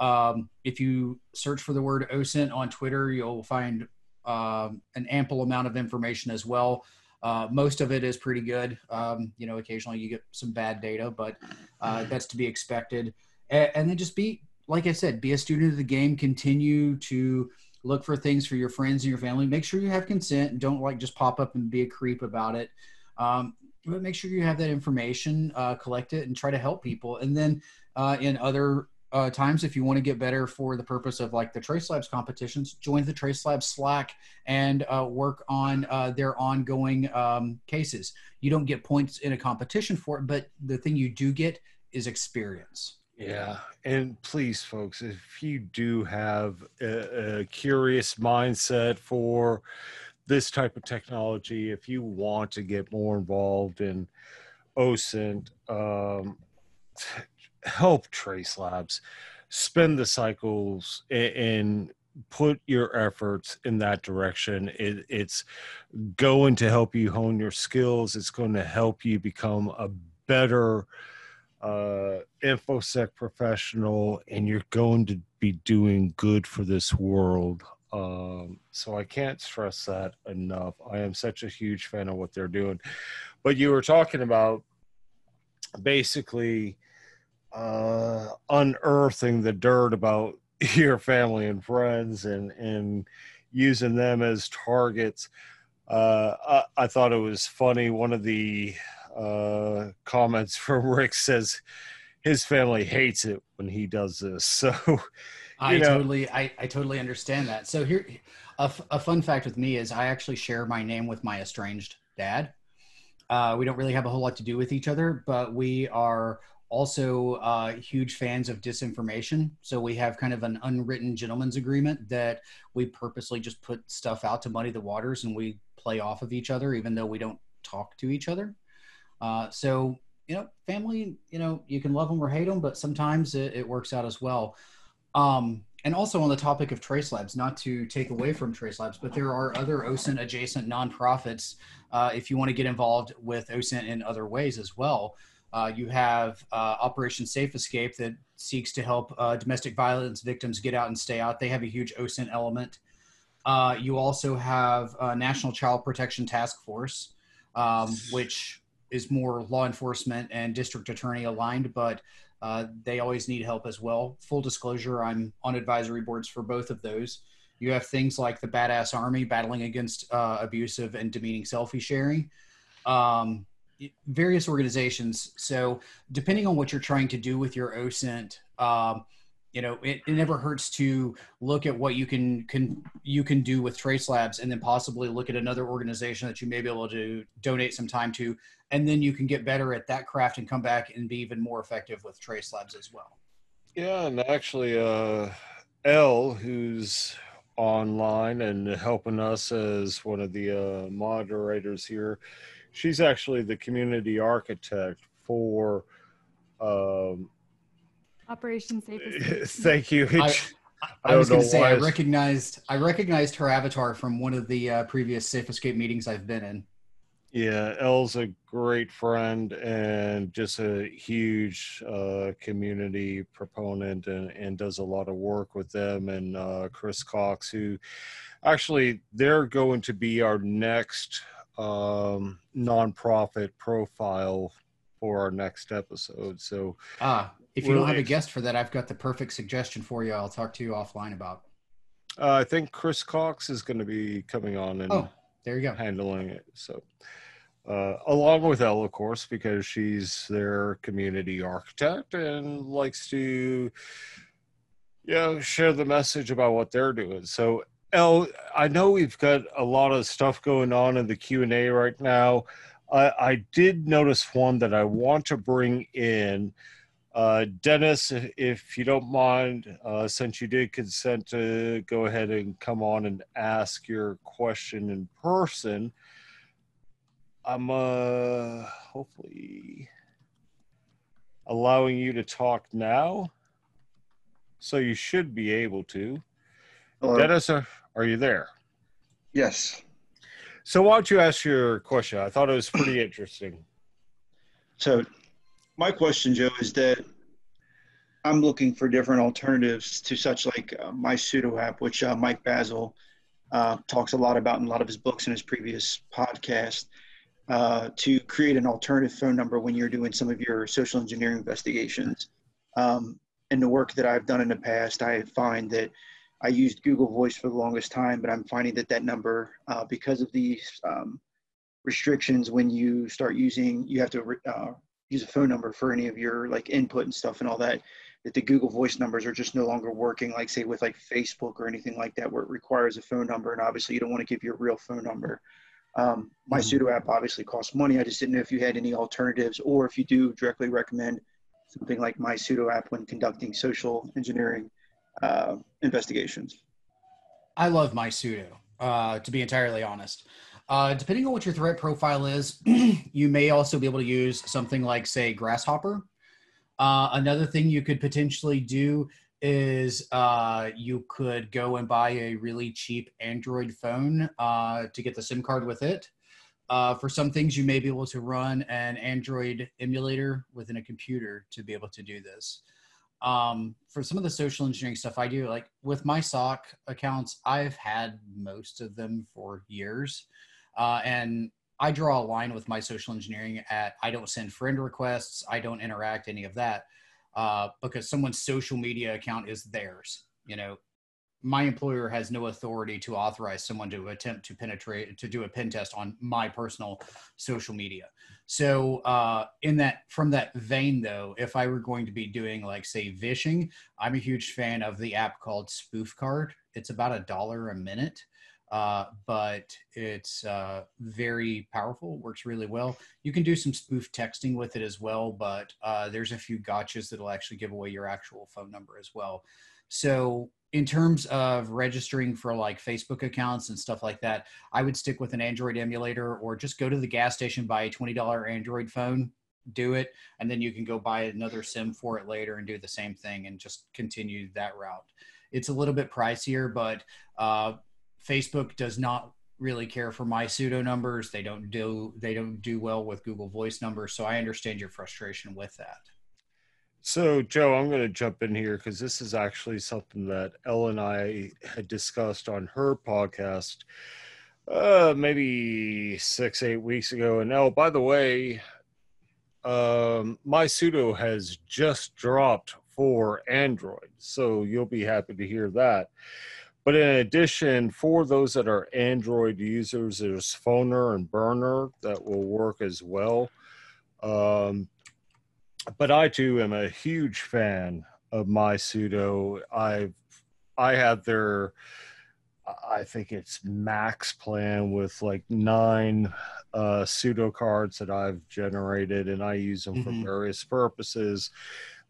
Yep. Um, if you search for the word OSINT on Twitter, you'll find um, an ample amount of information as well. Uh, most of it is pretty good. Um, you know, occasionally you get some bad data, but uh, that's to be expected. And, and, then just be, like I said, be a student of the game. Continue to look for things for your friends and your family. Make sure you have consent don't like just pop up and be a creep about it. Um, but make sure you have that information, uh, collect it, and try to help people. And then uh, in other uh, times if you want to get better for the purpose of like the Trace Labs competitions, join the Trace Labs Slack and uh, work on uh, their ongoing um, cases. You don't get points in a competition for it, but the thing you do get is experience. Yeah. And please, folks, if you do have a, a curious mindset for this type of technology, if you want to get more involved in OSINT, um, help Trace Labs spend the cycles and, put your efforts in that direction. It, it's going to help you hone your skills. It's going to help you become a better uh, infosec professional, and you're going to be doing good for this world. Um, so I can't stress that enough. I am such a huge fan of what they're doing. But you were talking about basically uh, unearthing the dirt about <laughs> your family and friends and and using them as targets. Uh, I, I, thought it was funny. One of the uh, comments <laughs> from Rick says his family hates it when he does this. <laughs> So I know. totally, I, I totally understand that. So here, a, a fun fact with me is I actually share my name with my estranged dad. Uh, we don't really have a whole lot to do with each other, but we are also uh, huge fans of disinformation. So we have kind of an unwritten gentleman's agreement that we purposely just put stuff out to muddy the waters and we play off of each other, even though we don't talk to each other. Uh, so, you know, family, you know, you can love them or hate them, but sometimes it, it works out as well. Um, and also on the topic of Trace Labs, not to take away from Trace Labs, but there are other OSINT adjacent nonprofits uh, if you want to get involved with OSINT in other ways as well. Uh, you have uh, Operation Safe Escape that seeks to help uh, domestic violence victims get out and stay out. They have a huge OSINT element. Uh, you also have National Child Protection Task Force, um, which is more law enforcement and district attorney aligned, but uh, they always need help as well. Full disclosure, I'm on advisory boards for both of those. You have things like the Badass Army battling against uh, abusive and demeaning selfie sharing. Um, various organizations. So depending on what you're trying to do with your OSINT, um, you know, it, it, never hurts to look at what you can can you can do with Trace Labs, and then possibly look at another organization that you may be able to donate some time to, and then you can get better at that craft and come back and be even more effective with Trace Labs as well. Yeah, and actually, uh, L, who's online and helping us as one of the uh, moderators here, she's actually the community architect for um, Operation Safe. <laughs> Thank you. I, I, I was going to say I recognized I recognized her avatar from one of the uh, previous Safe Escape meetings I've been in. Yeah, Elle's a great friend and just a huge uh, community proponent and, and does a lot of work with them. And uh, Chris Cox, who actually they're going to be our next um, nonprofit profile for our next episode. So, ah, if you don't have a guest for that, I've got the perfect suggestion for you. I'll talk to you offline about. Uh, I think Chris Cox is going to be coming on and oh, there you go, handling it. So, uh, along with Elle, of course, because she's their community architect and likes to, you know, share the message about what they're doing. So, Elle, I know we've got a lot of stuff going on in the Q and A right now. I, I did notice one that I want to bring in. Uh, Dennis, if you don't mind, uh, since you did consent to go ahead and come on and ask your question in person, I'm uh, hopefully allowing you to talk now. So you should be able to. Hello. Dennis, are, are you there? Yes. So why don't you ask your question? I thought it was pretty interesting. So, my question, Joe, is that I'm looking for different alternatives to such like uh, MySudo app, which uh, Mike Bazzell uh, talks a lot about in a lot of his books and his previous podcast, uh, to create an alternative phone number when you're doing some of your social engineering investigations. Um, in the work that I've done in the past, I find that I used Google Voice for the longest time, but I'm finding that that number, uh, because of these um, restrictions, when you start using, you have to uh, use a phone number for any of your like input and stuff and all that that the Google Voice numbers are just no longer working, like say with like Facebook or anything like that, where it requires a phone number, and obviously you don't want to give your real phone number. Um, my mm-hmm. pseudo app obviously costs money. I just didn't know if you had any alternatives, or if you do directly recommend something like MySudo app when conducting social engineering uh, investigations. I love MySudo, uh, to be entirely honest. Uh, depending on what your threat profile is, <clears throat> you may also be able to use something like, say, Grasshopper uh, another thing you could potentially do is uh, you could go and buy a really cheap Android phone uh, to get the SIM card with it. Uh, for some things, you may be able to run an Android emulator within a computer to be able to do this. Um, for some of the social engineering stuff I do, like with my SOC accounts, I've had most of them for years. Uh, and I draw a line with my social engineering at I don't send friend requests, I don't interact any of that, uh, because someone's social media account is theirs. You know, my employer has no authority to authorize someone to attempt to penetrate to do a pen test on my personal social media. So, uh, in that from that vein, though, if I were going to be doing like say vishing, I'm a huge fan of the app called Spoof Card. It's about a dollar a minute uh, but it's uh, very powerful, works really well. You can do some spoof texting with it as well, but uh, there's a few gotchas that'll actually give away your actual phone number as well. So, in terms of registering for like Facebook accounts and stuff like that, I would stick with an Android emulator or just go to the gas station, buy a $20 Android phone, do it, and then you can go buy another SIM for it later and do the same thing and just continue that route. It's a little bit pricier, but uh, Facebook does not really care for MySudo numbers. They don't do they don't do well with Google Voice numbers. So I understand your frustration with that. So Joe, I'm going to jump in here because this is actually something that Ellen and I had discussed on her podcast uh maybe six eight weeks ago and oh by the way um MySudo has just dropped for android so you'll be happy to hear that but in addition, for those that are Android users, there's Phoner and Burner that will work as well. Um, but I too am a huge fan of MySudo. I I have their I think it's max plan with like nine uh, pseudo cards that I've generated, and I use them mm-hmm. for various purposes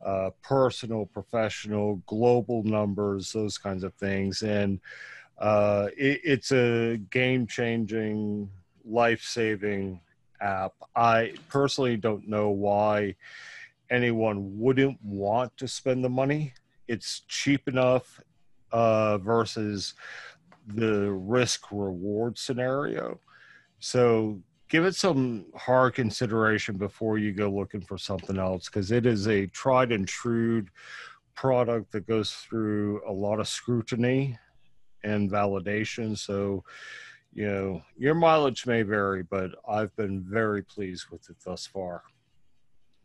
uh, personal, professional, global numbers, those kinds of things. And uh, it, it's a game changing, life saving app. I personally don't know why anyone wouldn't want to spend the money. It's cheap enough uh, versus the risk reward scenario. So give it some hard consideration before you go looking for something else because it is a tried and true product that goes through a lot of scrutiny and validation. So, you know, your mileage may vary, but I've been very pleased with it thus far.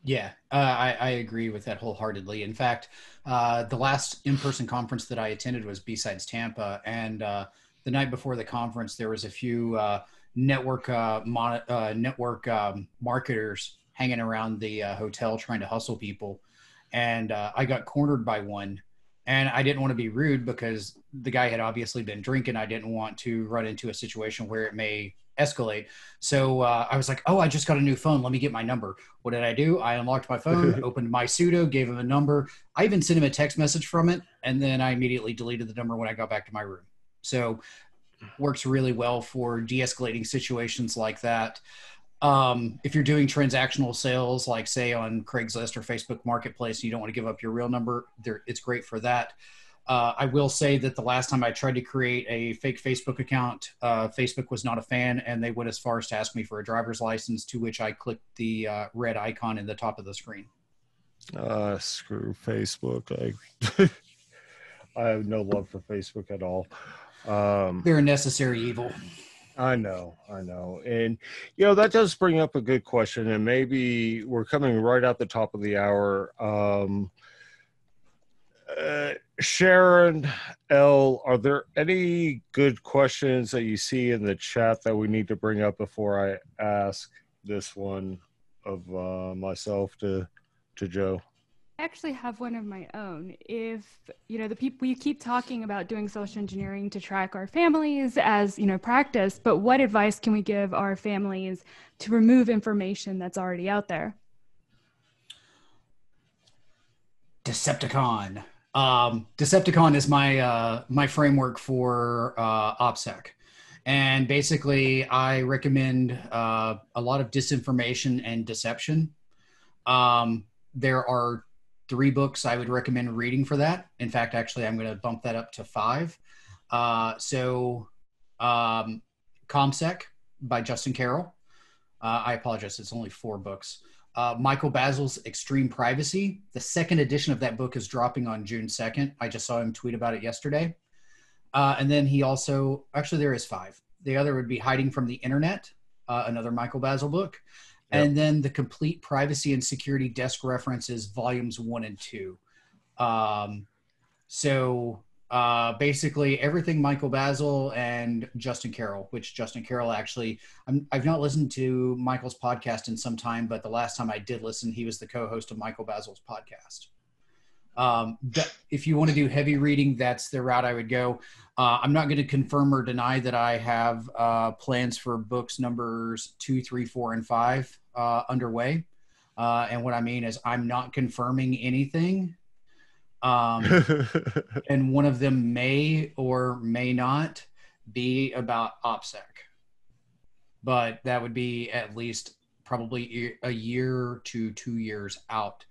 Yeah, uh, I, I, agree with that wholeheartedly. In fact, uh, the last in-person conference that I attended was B-Sides Tampa, and uh, the night before the conference, there was a few uh, network uh, mon- uh, network um, marketers hanging around the hotel trying to hustle people, and I got cornered by one. And I didn't want to be rude because the guy had obviously been drinking. I didn't want to run into a situation where it may escalate. So uh, I was like, "Oh, I just got a new phone. Let me get my number." What did I do? I unlocked my phone, <laughs> opened MySudo, gave him a number. I even sent him a text message from it, and then I immediately deleted the number when I got back to my room. So works really well for de-escalating situations like that. Um, if you're doing transactional sales, like say on Craigslist or Facebook Marketplace, and you don't want to give up your real number. There, it's great for that. Uh, I will say that the last time I tried to create a fake Facebook account, uh, Facebook was not a fan, and they went as far as to ask me for a driver's license. To which I clicked the uh, red icon in the top of the screen. Uh, screw Facebook. I, <laughs> I have no love for Facebook at all. Um, They're a necessary evil. I know, I know. And, you know, that does bring up a good question. And maybe we're coming right at the top of the hour. Um, uh, Sharon L, are there any good questions that you see in the chat that we need to bring up before I ask this one of uh, myself to to Joe? I actually have one of my own. If you know the people we keep talking about doing social engineering to track our families as you know practice, but what advice can we give our families to remove information that's already out there? Decepticon. Um, Decepticon is my uh, my framework for uh, OPSEC, and basically I recommend uh, a lot of disinformation and deception. Um, there are three books I would recommend reading for that. In fact, actually, I'm going to bump that up to five. Uh, so, um, ComSec by Justin Carroll. Uh, I apologize, it's only four books uh, Michael Bazzell's Extreme Privacy. The second edition of that book is dropping on June 2nd. I just saw him tweet about it yesterday. Uh, and then he also, actually, there is five. The other would be Hiding from the Internet, uh, another Michael Bazzell book. Yep. And then the Complete Privacy and Security Desk References, volumes one and two. Um, so uh, basically everything Michael Bazzell and Justin Carroll, which Justin Carroll actually, i have not listened to Michael's podcast in some time, but the last time I did listen, he was the co-host of Michael Bazzell's podcast. Um, if you want to do heavy reading, that's the route I would go. Uh, I'm not going to confirm or deny that I have uh, plans for books numbers two, three, four, and five uh, underway. Uh, and what I mean is, I'm not confirming anything um, <laughs> and one of them may or may not be about OPSEC, but that would be at least probably a year to two years out.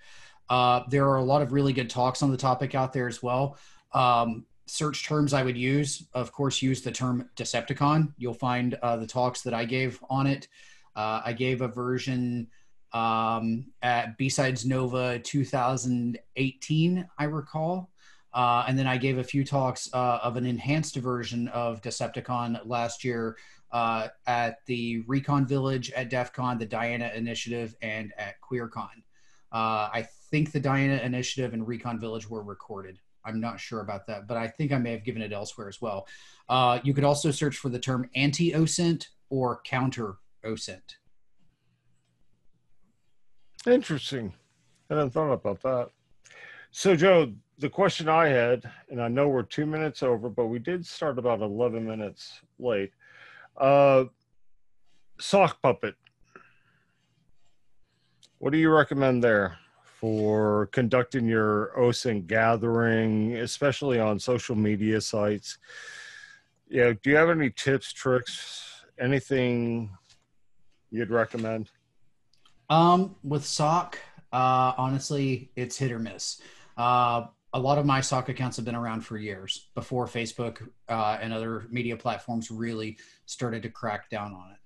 Uh, there are a lot of really good talks on the topic out there as well. Um, search terms I would use, of course, use the term Decepticon. You'll find uh, the talks that I gave on it. Uh, I gave a version um, at B-Sides Nova 2018, I recall. Uh, and then I gave a few talks uh, of an enhanced version of Decepticon last year uh, at the Recon Village, at DEF CON, the Diana Initiative, and at QueerCon. Uh, I think the Diana Initiative and Recon Village were recorded. I'm not sure about that, but I think I may have given it elsewhere as well. Uh, you could also search for the term anti-OSINT or counter-OSINT. Interesting. I hadn't thought about that. So, Joe, the question I had, and I know we're two minutes over, but we did start about 11 minutes late. Uh, sock puppet. What do you recommend there for conducting your OSINT gathering, especially on social media sites? Yeah, do you have any tips, tricks, anything you'd recommend? Um, with sock, uh, honestly, it's hit or miss. Uh, a lot of my sock accounts have been around for years before Facebook uh, and other media platforms really started to crack down on it.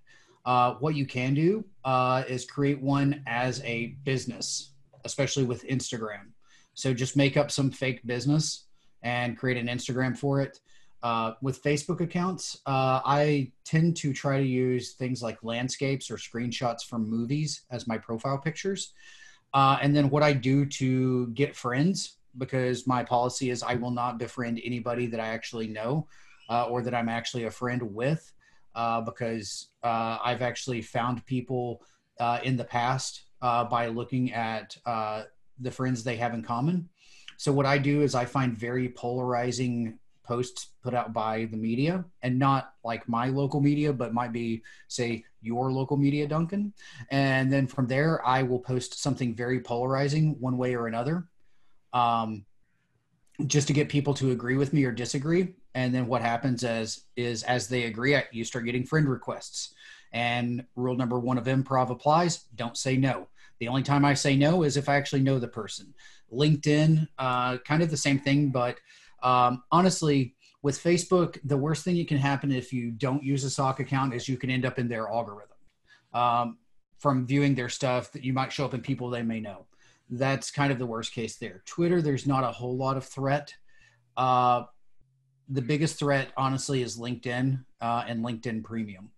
Uh, what you can do uh, is create one as a business, especially with Instagram. So just make up some fake business and create an Instagram for it. Uh, with Facebook accounts, uh, I tend to try to use things like landscapes or screenshots from movies as my profile pictures. Uh, and then what I do to get friends, because my policy is I will not befriend anybody that I actually know uh, or that I'm actually a friend with, uh, because uh, I've actually found people in the past by looking at the friends they have in common. So what I do is I find very polarizing posts put out by the media and not like my local media, but might be, say, your local media, Duncan. And then from there, I will post something very polarizing one way or another um, just to get people to agree with me or disagree. And then what happens is, is as they agree, you start getting friend requests. And rule number one of improv applies don't say no. The only time I say no is if I actually know the person. LinkedIn, uh, kind of the same thing, but Um, honestly, with Facebook, the worst thing that can happen if you don't use a sock account is you can end up in their algorithm um, from viewing their stuff that you might show up in people they may know. That's kind of the worst case there. Twitter, there's not a whole lot of threat. Uh, the biggest threat, honestly, is LinkedIn uh, and LinkedIn Premium.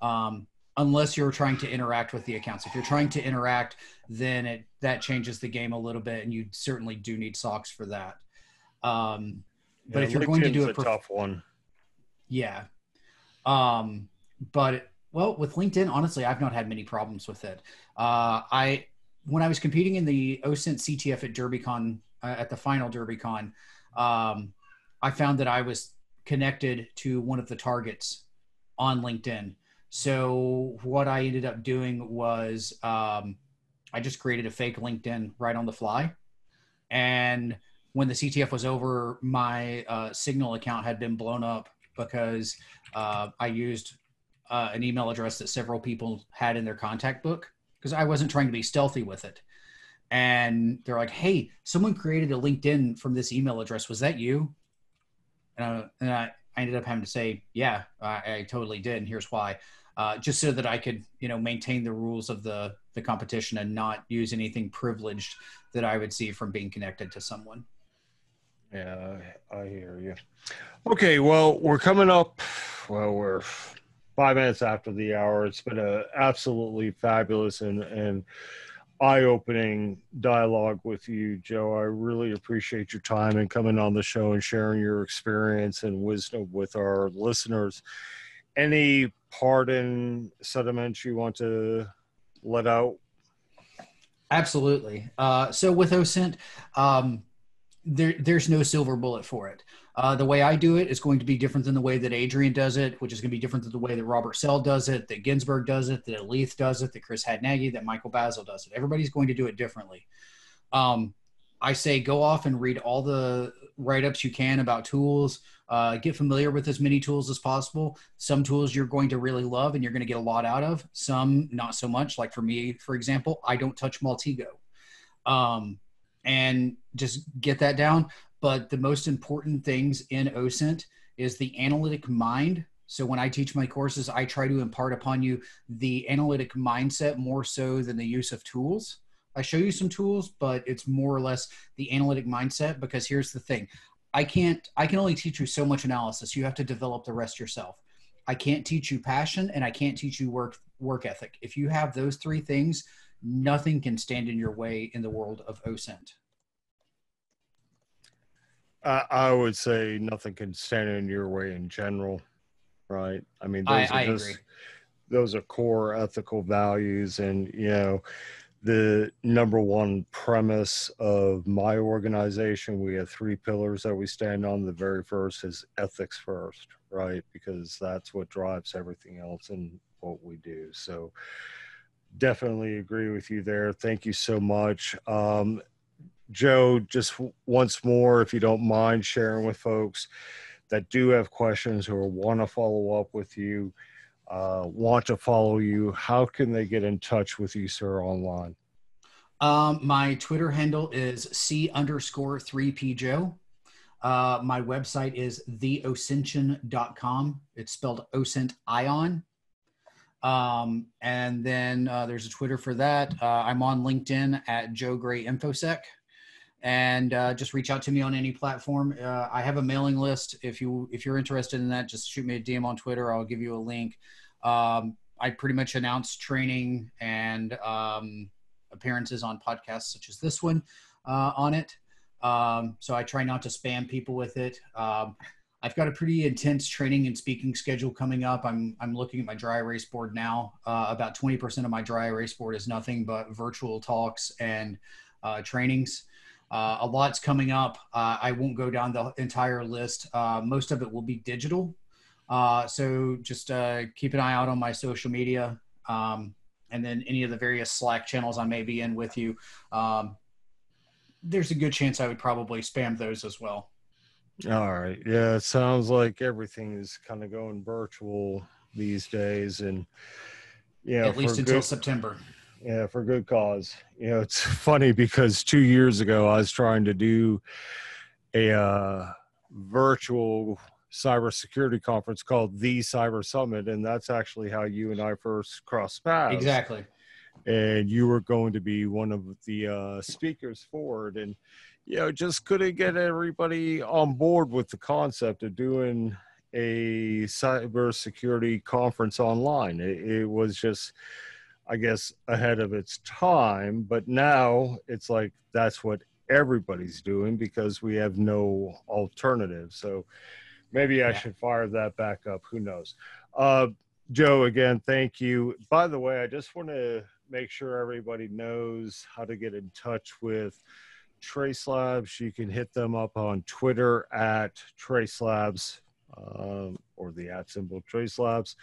Um, unless you're trying to interact with the accounts. If you're trying to interact, then it that changes the game a little bit, and you certainly do need socks for that. Um, but Yeah, if you're going to do it, a prof- tough one. yeah. Um, but well, with LinkedIn, honestly, I've not had many problems with it. Uh, I when I was competing in the OSINT CTF at DerbyCon uh, at the final DerbyCon, um, I found that I was connected to one of the targets on LinkedIn. So what I ended up doing was um, I just created a fake LinkedIn right on the fly, and when the CTF was over, my uh, Signal account had been blown up because uh, I used uh, an email address that several people had in their contact book because I wasn't trying to be stealthy with it. And they're like, "Hey, someone created a LinkedIn from this email address. Was that you?" And I, and I, I ended up having to say, "Yeah, I, I totally did, and here's why." Uh, just so that I could, you know, maintain the rules of the the competition and not use anything privileged that I would see from being connected to someone. Yeah, I, hear you. Okay, well, we're coming up. Well, we're five minutes after the hour. It's been a absolutely fabulous and and eye-opening dialogue with you, Joe. I really appreciate your time and coming on the show and sharing your experience and wisdom with our listeners. Any pardon sentiments you want to let out? Absolutely. Uh, so with OSINT, um, there, there's no silver bullet for it. Uh, the way I do it is going to be different than the way that Adrian does it, which is going to be different than the way that Robert Sell does it, that Ginsburg does it, that Leith does it, that Chris Hadnagy, that Michael Bazzell does it. Everybody's going to do it differently. Um, I say go off and read all the write ups you can about tools. Uh, get familiar with as many tools as possible. Some tools you're going to really love and you're going to get a lot out of. Some not so much. Like for me, for example, I don't touch Maltego. Um, and just get that down. But the most important things in OSINT is the analytic mind. So when I teach my courses, I try to impart upon you the analytic mindset more so than the use of tools. I show you some tools, but it's more or less the analytic mindset because here's the thing. I can't I can only teach you so much analysis. You have to develop the rest yourself. I can't teach you passion and I can't teach you work work ethic. If you have those three things, nothing can stand in your way in the world of OSINT. I, I would say nothing can stand in your way in general, right? I mean, I- those are I just agree. those are core ethical values, and you know, the number one premise of my organization, we have three pillars that we stand on. The very first is ethics first, right? Because that's what drives everything else in what we do. So, definitely agree with you there. Thank you so much. Um, Joe, just once more, if you don't mind sharing with folks that do have questions or want to follow up with you, uh, want to follow you, how can they get in touch with you, sir, online? Um, my Twitter handle is C underscore 3P Joe. Uh, my website is theosintion.com. It's spelled Osint Ion. Um, and then uh, there's a Twitter for that. Uh, I'm on LinkedIn at Joe Gray InfoSec. And uh, just reach out to me on any platform. Uh, I have a mailing list. If you if you're interested in that, just shoot me a DM on Twitter. I'll give you a link. Um, I pretty much announce training and um, appearances on podcasts such as this one uh, on it. Um, so I try not to spam people with it. Um, I've got a pretty intense training and speaking schedule coming up. I'm I'm looking at my dry erase board now. Uh, about 20% of my dry erase board is nothing but virtual talks and uh, trainings. Uh, a lot's coming up. Uh, I won't go down the entire list. Uh, most of it will be digital. Uh, so just uh, keep an eye out on my social media. Um, and then any of the various Slack channels I may be in with you. Um, there's a good chance I would probably spam those as well. All right. Yeah, it sounds like everything is kind of going virtual these days, and yeah, At least until good- September. Yeah, for good cause. You know, it's <laughs> funny because two years ago I was trying to do a uh, virtual cybersecurity conference called the Cyber Summit, and that's actually how you and I first crossed paths. Exactly. And you were going to be one of the uh, speakers for it, and you know, just couldn't get everybody on board with the concept of doing a cybersecurity conference online. It, it was just, I guess, ahead of its time, but now it's like that's what everybody's doing because we have no alternative. So maybe I Yeah. should fire that back up. Who knows? Uh, Joe, again, thank you. By the way, I just want to make sure everybody knows how to get in touch with Trace Labs. You can hit them up on Twitter at Trace Labs um, or the at symbol Trace Labs.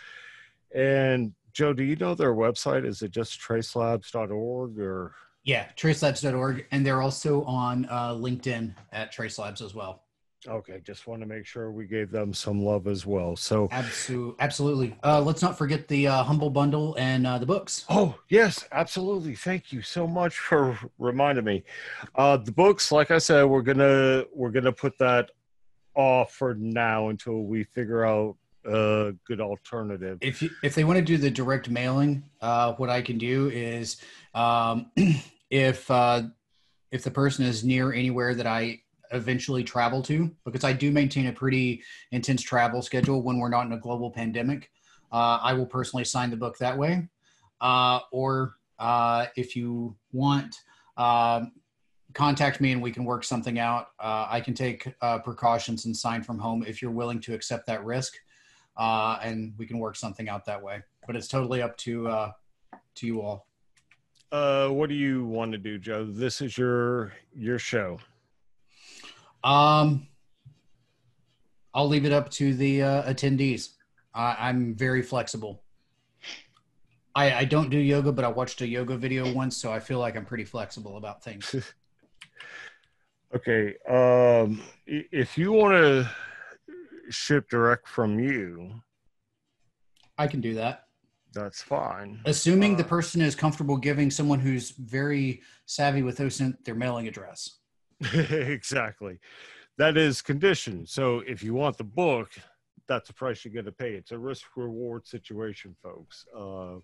And Joe, do you know their website? Is it just tracelabs.org or? Yeah, tracelabs.org. And they're also on uh, LinkedIn at Tracelabs as well. Okay, just want to make sure we gave them some love as well. So, Absolutely. Absolutely. Uh, let's not forget the uh, Humble Bundle and uh, the books. oh, yes, absolutely. Thank you so much for reminding me. Uh, the books, like I said, we're gonna we're gonna put that off for now until we figure out a good alternative. If you, if they want to do the direct mailing, uh, what I can do is um, <clears throat> if uh, if the person is near anywhere that I eventually travel to, because I do maintain a pretty intense travel schedule when we're not in a global pandemic, uh, I will personally sign the book that way. Uh, or uh, if you want, um, contact me and we can work something out. Uh, I can take precautions and sign from home if you're willing to accept that risk uh, and we can work something out that way. But it's totally up to uh, to you all. Uh, what do you want to do, Joe? This is your your show. Um, I'll leave it up to the uh, attendees. I, I'm very flexible. I, I don't do yoga, but I watched a yoga video once, so I feel like I'm pretty flexible about things. <laughs> Okay. Um, if you want to ship direct from you, I can do that, that's fine. assuming the Uh, person is comfortable giving someone who's very savvy with OSINT their mailing address. <laughs> exactly. That is conditioned. So if you want the book, that's the price you're going to pay. It's a risk reward situation, folks. Uh,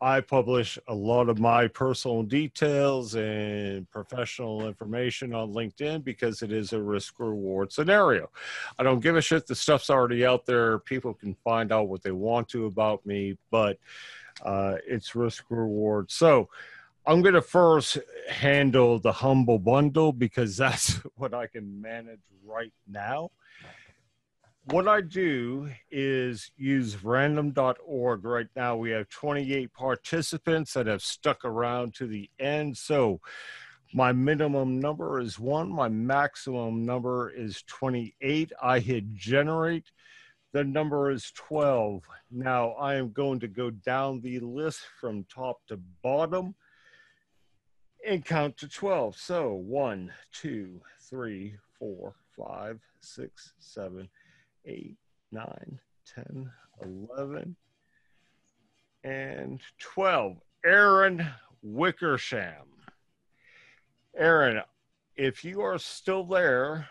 I publish a lot of my personal details and professional information on LinkedIn because it is a risk reward scenario. I don't give a shit. The stuff's already out there. People can find out what they want to about me, but uh, it's risk reward. So, I'm going to first handle the humble bundle because <laughs> that's what I can manage right now. What I do is use random.org. Right now, we have 28 participants that have stuck around to the end. So, my minimum number is one, my maximum number is 28. I hit generate. The number is 12. Now, I am going to go down the list from top to bottom and count to 12. So one, two, three, four, five, six, seven, eight, nine, 10, 11, and 12. Aaron Wickersham. Aaron, if you are still there,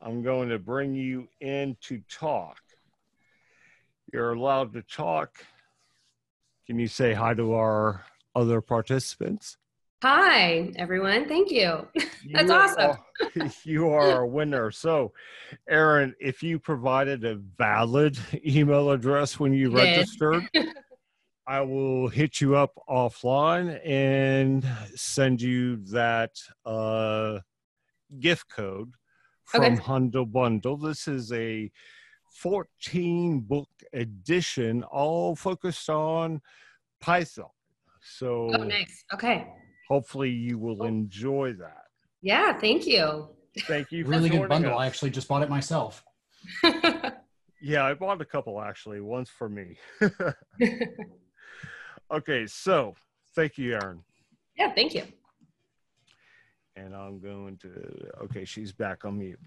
I'm going to bring you in to talk. You're allowed to talk. Can you say hi to our other participants? Hi, everyone. Thank you. <laughs> That's You awesome. are- <laughs> you are a winner. So, Aaron, if you provided a valid <laughs> email address when you registered, I will hit you up offline and send you that uh, gift code from Okay. Humble Bundle. This is a 14 book edition, all focused on Python. So, Oh, nice. Okay. Hopefully, you will oh. enjoy that. Yeah, thank you. Thank you. For Really good bundle. us. I actually just bought it myself. <laughs> Yeah, I bought a couple actually. One's for me. <laughs> okay, so thank you, Aaron. yeah, thank you. And I'm going to. Okay, she's back on mute.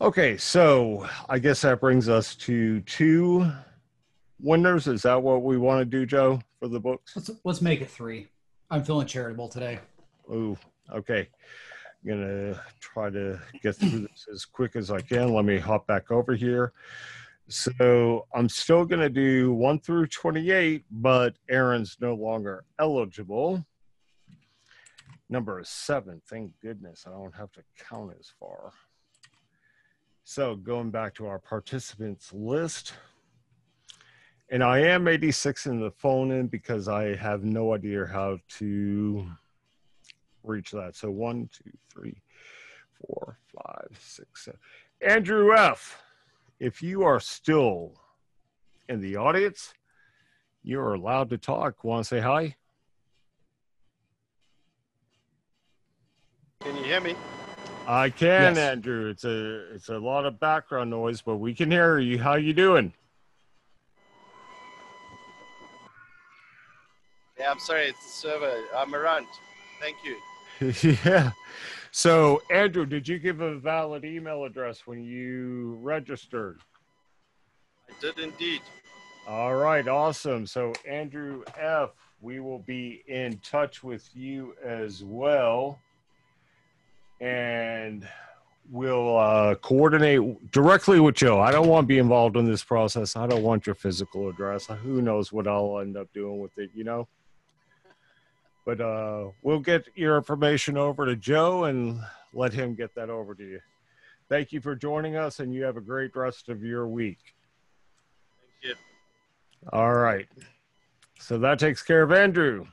Okay, so I guess that brings us to two winners. Is that what we want to do, Joe, for the books? Let's let's make it three. I'm feeling charitable today. Ooh, okay. I'm gonna try to get through this as quick as I can. Let me hop back over here. So I'm still gonna do one through 28, but Aaron's no longer eligible. Number seven, thank goodness I don't have to count as far. So going back to our participants list, and I am 86 in the phone in because I have no idea how to reach that. So one, two, three, four, five, six, seven. Andrew F., if you are still in the audience, you're allowed to talk. Want to say hi? Can you hear me? I can, Yes. Andrew. It's a it's a lot of background noise, but we can hear you. How you doing? Yeah, I'm sorry, it's the server. I'm around. Thank you. <laughs> yeah. So, Andrew, did you give a valid email address when you registered? I did indeed. All right, awesome. So, Andrew F., we will be in touch with you as well. And we'll uh, coordinate directly with Joe. I don't want to be involved in this process. I don't want your physical address. Who knows what I'll end up doing with it, you know? But uh, we'll get your information over to Joe and let him get that over to you. Thank you for joining us, and you have a great rest of your week. Thank you. All right. So that takes care of Andrew.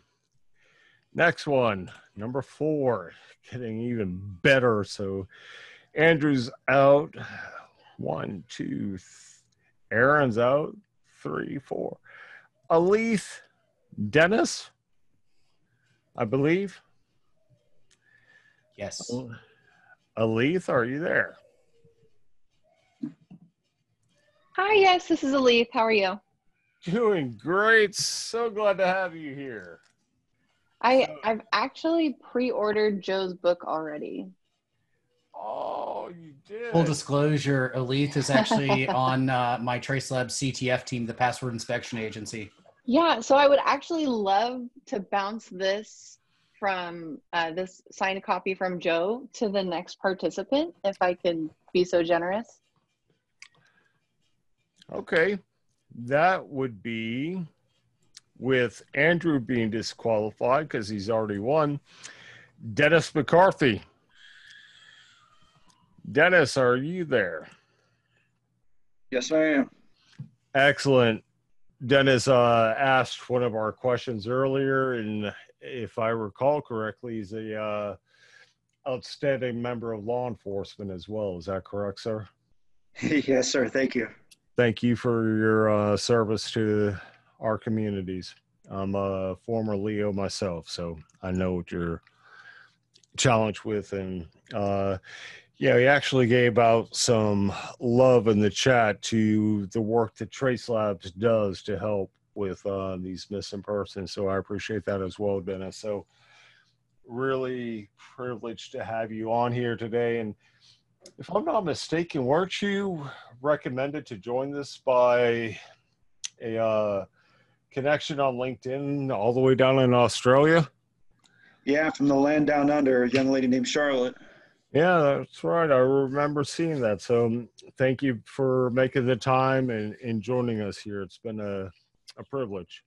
Next one, number four, getting even better. So Andrew's out. One, two, Aaron's out. Three, four. Alith Dennis, I believe. Yes. Alith, are you there? Hi, yes, this is Alith. How are you? Doing great. So glad to have you here. I So- I've actually pre-ordered Joe's book already. Oh, you did. Full disclosure, Elite is actually <laughs> on uh, my TraceLab CTF team, the Password Inspection Agency. Yeah, so I would actually love to bounce this from uh, this signed copy from Joe to the next participant, if I can be so generous. Okay. That would be with Andrew being disqualified because he's already won. Dennis McCarthy. Dennis, are you there? Yes, I am. Excellent. Dennis uh, asked one of our questions earlier, and if I recall correctly, he's a uh, outstanding member of law enforcement as well. Is that correct, sir? <laughs> yes, sir. Thank you. thank you for your uh, service to our communities. I'm a former LEO myself, so I know what you're challenged with. And uh, yeah, he actually gave out some love in the chat to the work that Trace Labs does to help with uh, these missing persons. So I appreciate that as well, Dennis. So really privileged to have you on here today. And if I'm not mistaken, weren't you recommended to join this by a uh, connection on LinkedIn all the way down in Australia? Yeah, from the land down under, a young lady named Charlotte. Yeah, that's right. I remember seeing that. So um, thank you for making the time and, and joining us here. It's been a, a privilege.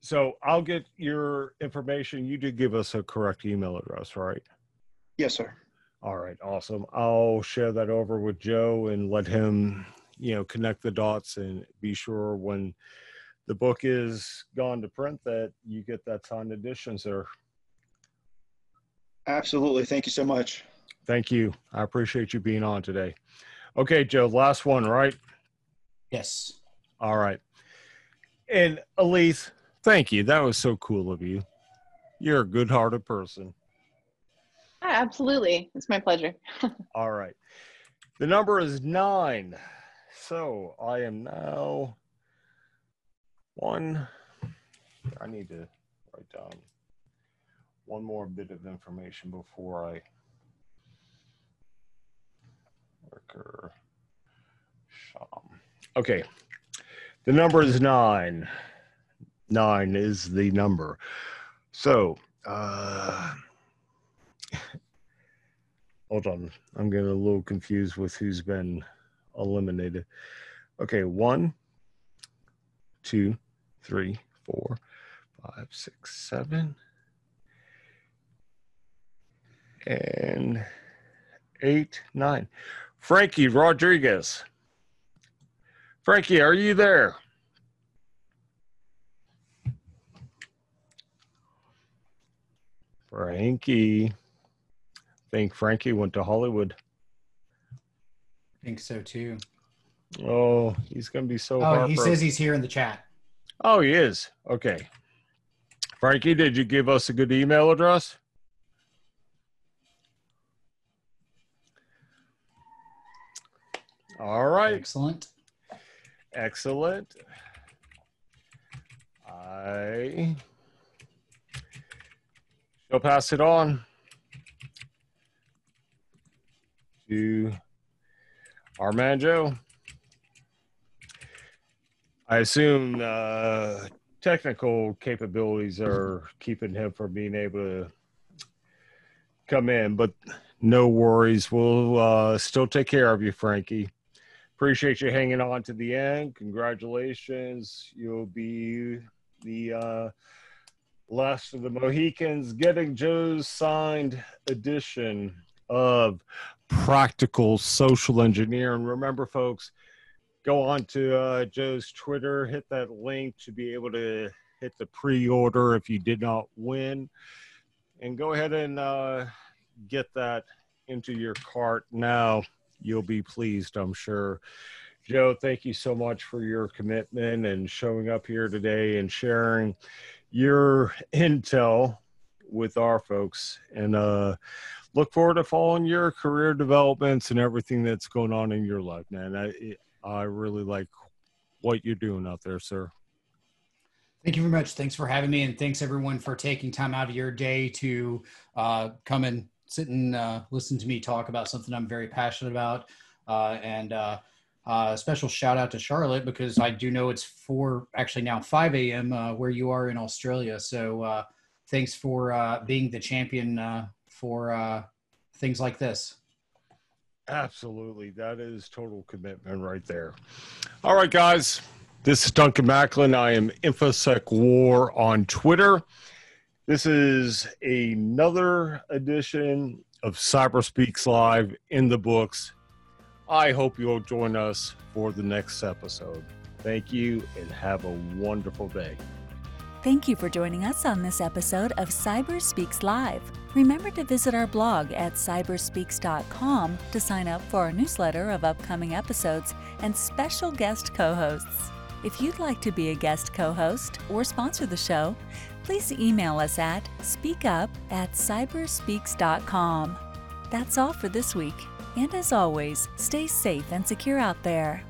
So I'll get your information. You did give us a correct email address, right? Yes, sir. All right, awesome. I'll share that over with Joe and let him, you know, connect the dots and be sure when the book is gone to print that you get that signed edition, sir. Absolutely. Thank you so much. Thank you. I appreciate you being on today. Okay, Joe, last one, right? Yes. All right. And Elise, thank you. That was so cool of you. You're a good hearted person. Yeah, absolutely. It's my pleasure. <laughs> All right. The number is nine. So I am now one. I need to write down one more bit of information before I worker Sham. Okay. The number is nine. Nine is the number. So uh <laughs> Hold on. I'm getting a little confused with who's been eliminated. Okay, one, two, three, four, five, six, seven, and eight, nine. Frankie Rodriguez. Frankie, are you there? Frankie. I think Frankie went to Hollywood. I think so too. Oh, he's going to be so Oh, he says he's here in the chat. Oh, he is. Okay. Frankie, did you give us a good email address? All right. Excellent. Excellent. I shall pass it on to our man Joe. I assume uh, technical capabilities are keeping him from being able to come in, but no worries. We'll uh, still take care of you, Frankie. Appreciate you hanging on to the end. Congratulations. You'll be the uh, last of the Mohicans getting Joe's signed edition of Practical Social Engineering. Remember, folks, go on to uh, Joe's Twitter, hit that link to be able to hit the pre order if you did not win, and go ahead and uh, get that into your cart now you'll be pleased, I'm sure. Joe, thank you so much for your commitment and showing up here today and sharing your intel with our folks. And uh, look forward to following your career developments and everything that's going on in your life, man. I I really like what you're doing out there, sir. Thank you very much. Thanks for having me, and thanks everyone for taking time out of your day to uh, come and sit and uh, listen to me talk about something I'm very passionate about. Uh, and uh, uh, special shout out to Charlotte because I do know it's four, actually now 5 a.m. Uh, where you are in Australia. So uh, thanks for uh, being the champion for things like this. Absolutely. That is total commitment right there. All right, guys. This is Duncan McAlynn. I am InfoSec War on Twitter. This is another edition of Cyber Speaks Live in the books. I hope you'll join us for the next episode. Thank you and have a wonderful day. Thank you for joining us on this episode of Cyber Speaks Live. Remember to visit our blog at cyberspeaks.com to sign up for our newsletter of upcoming episodes and special guest co hosts. If you'd like to be a guest co host or sponsor the show, please email us at speakup at cyberspeaks.com. That's all for this week. And as always, stay safe and secure out there.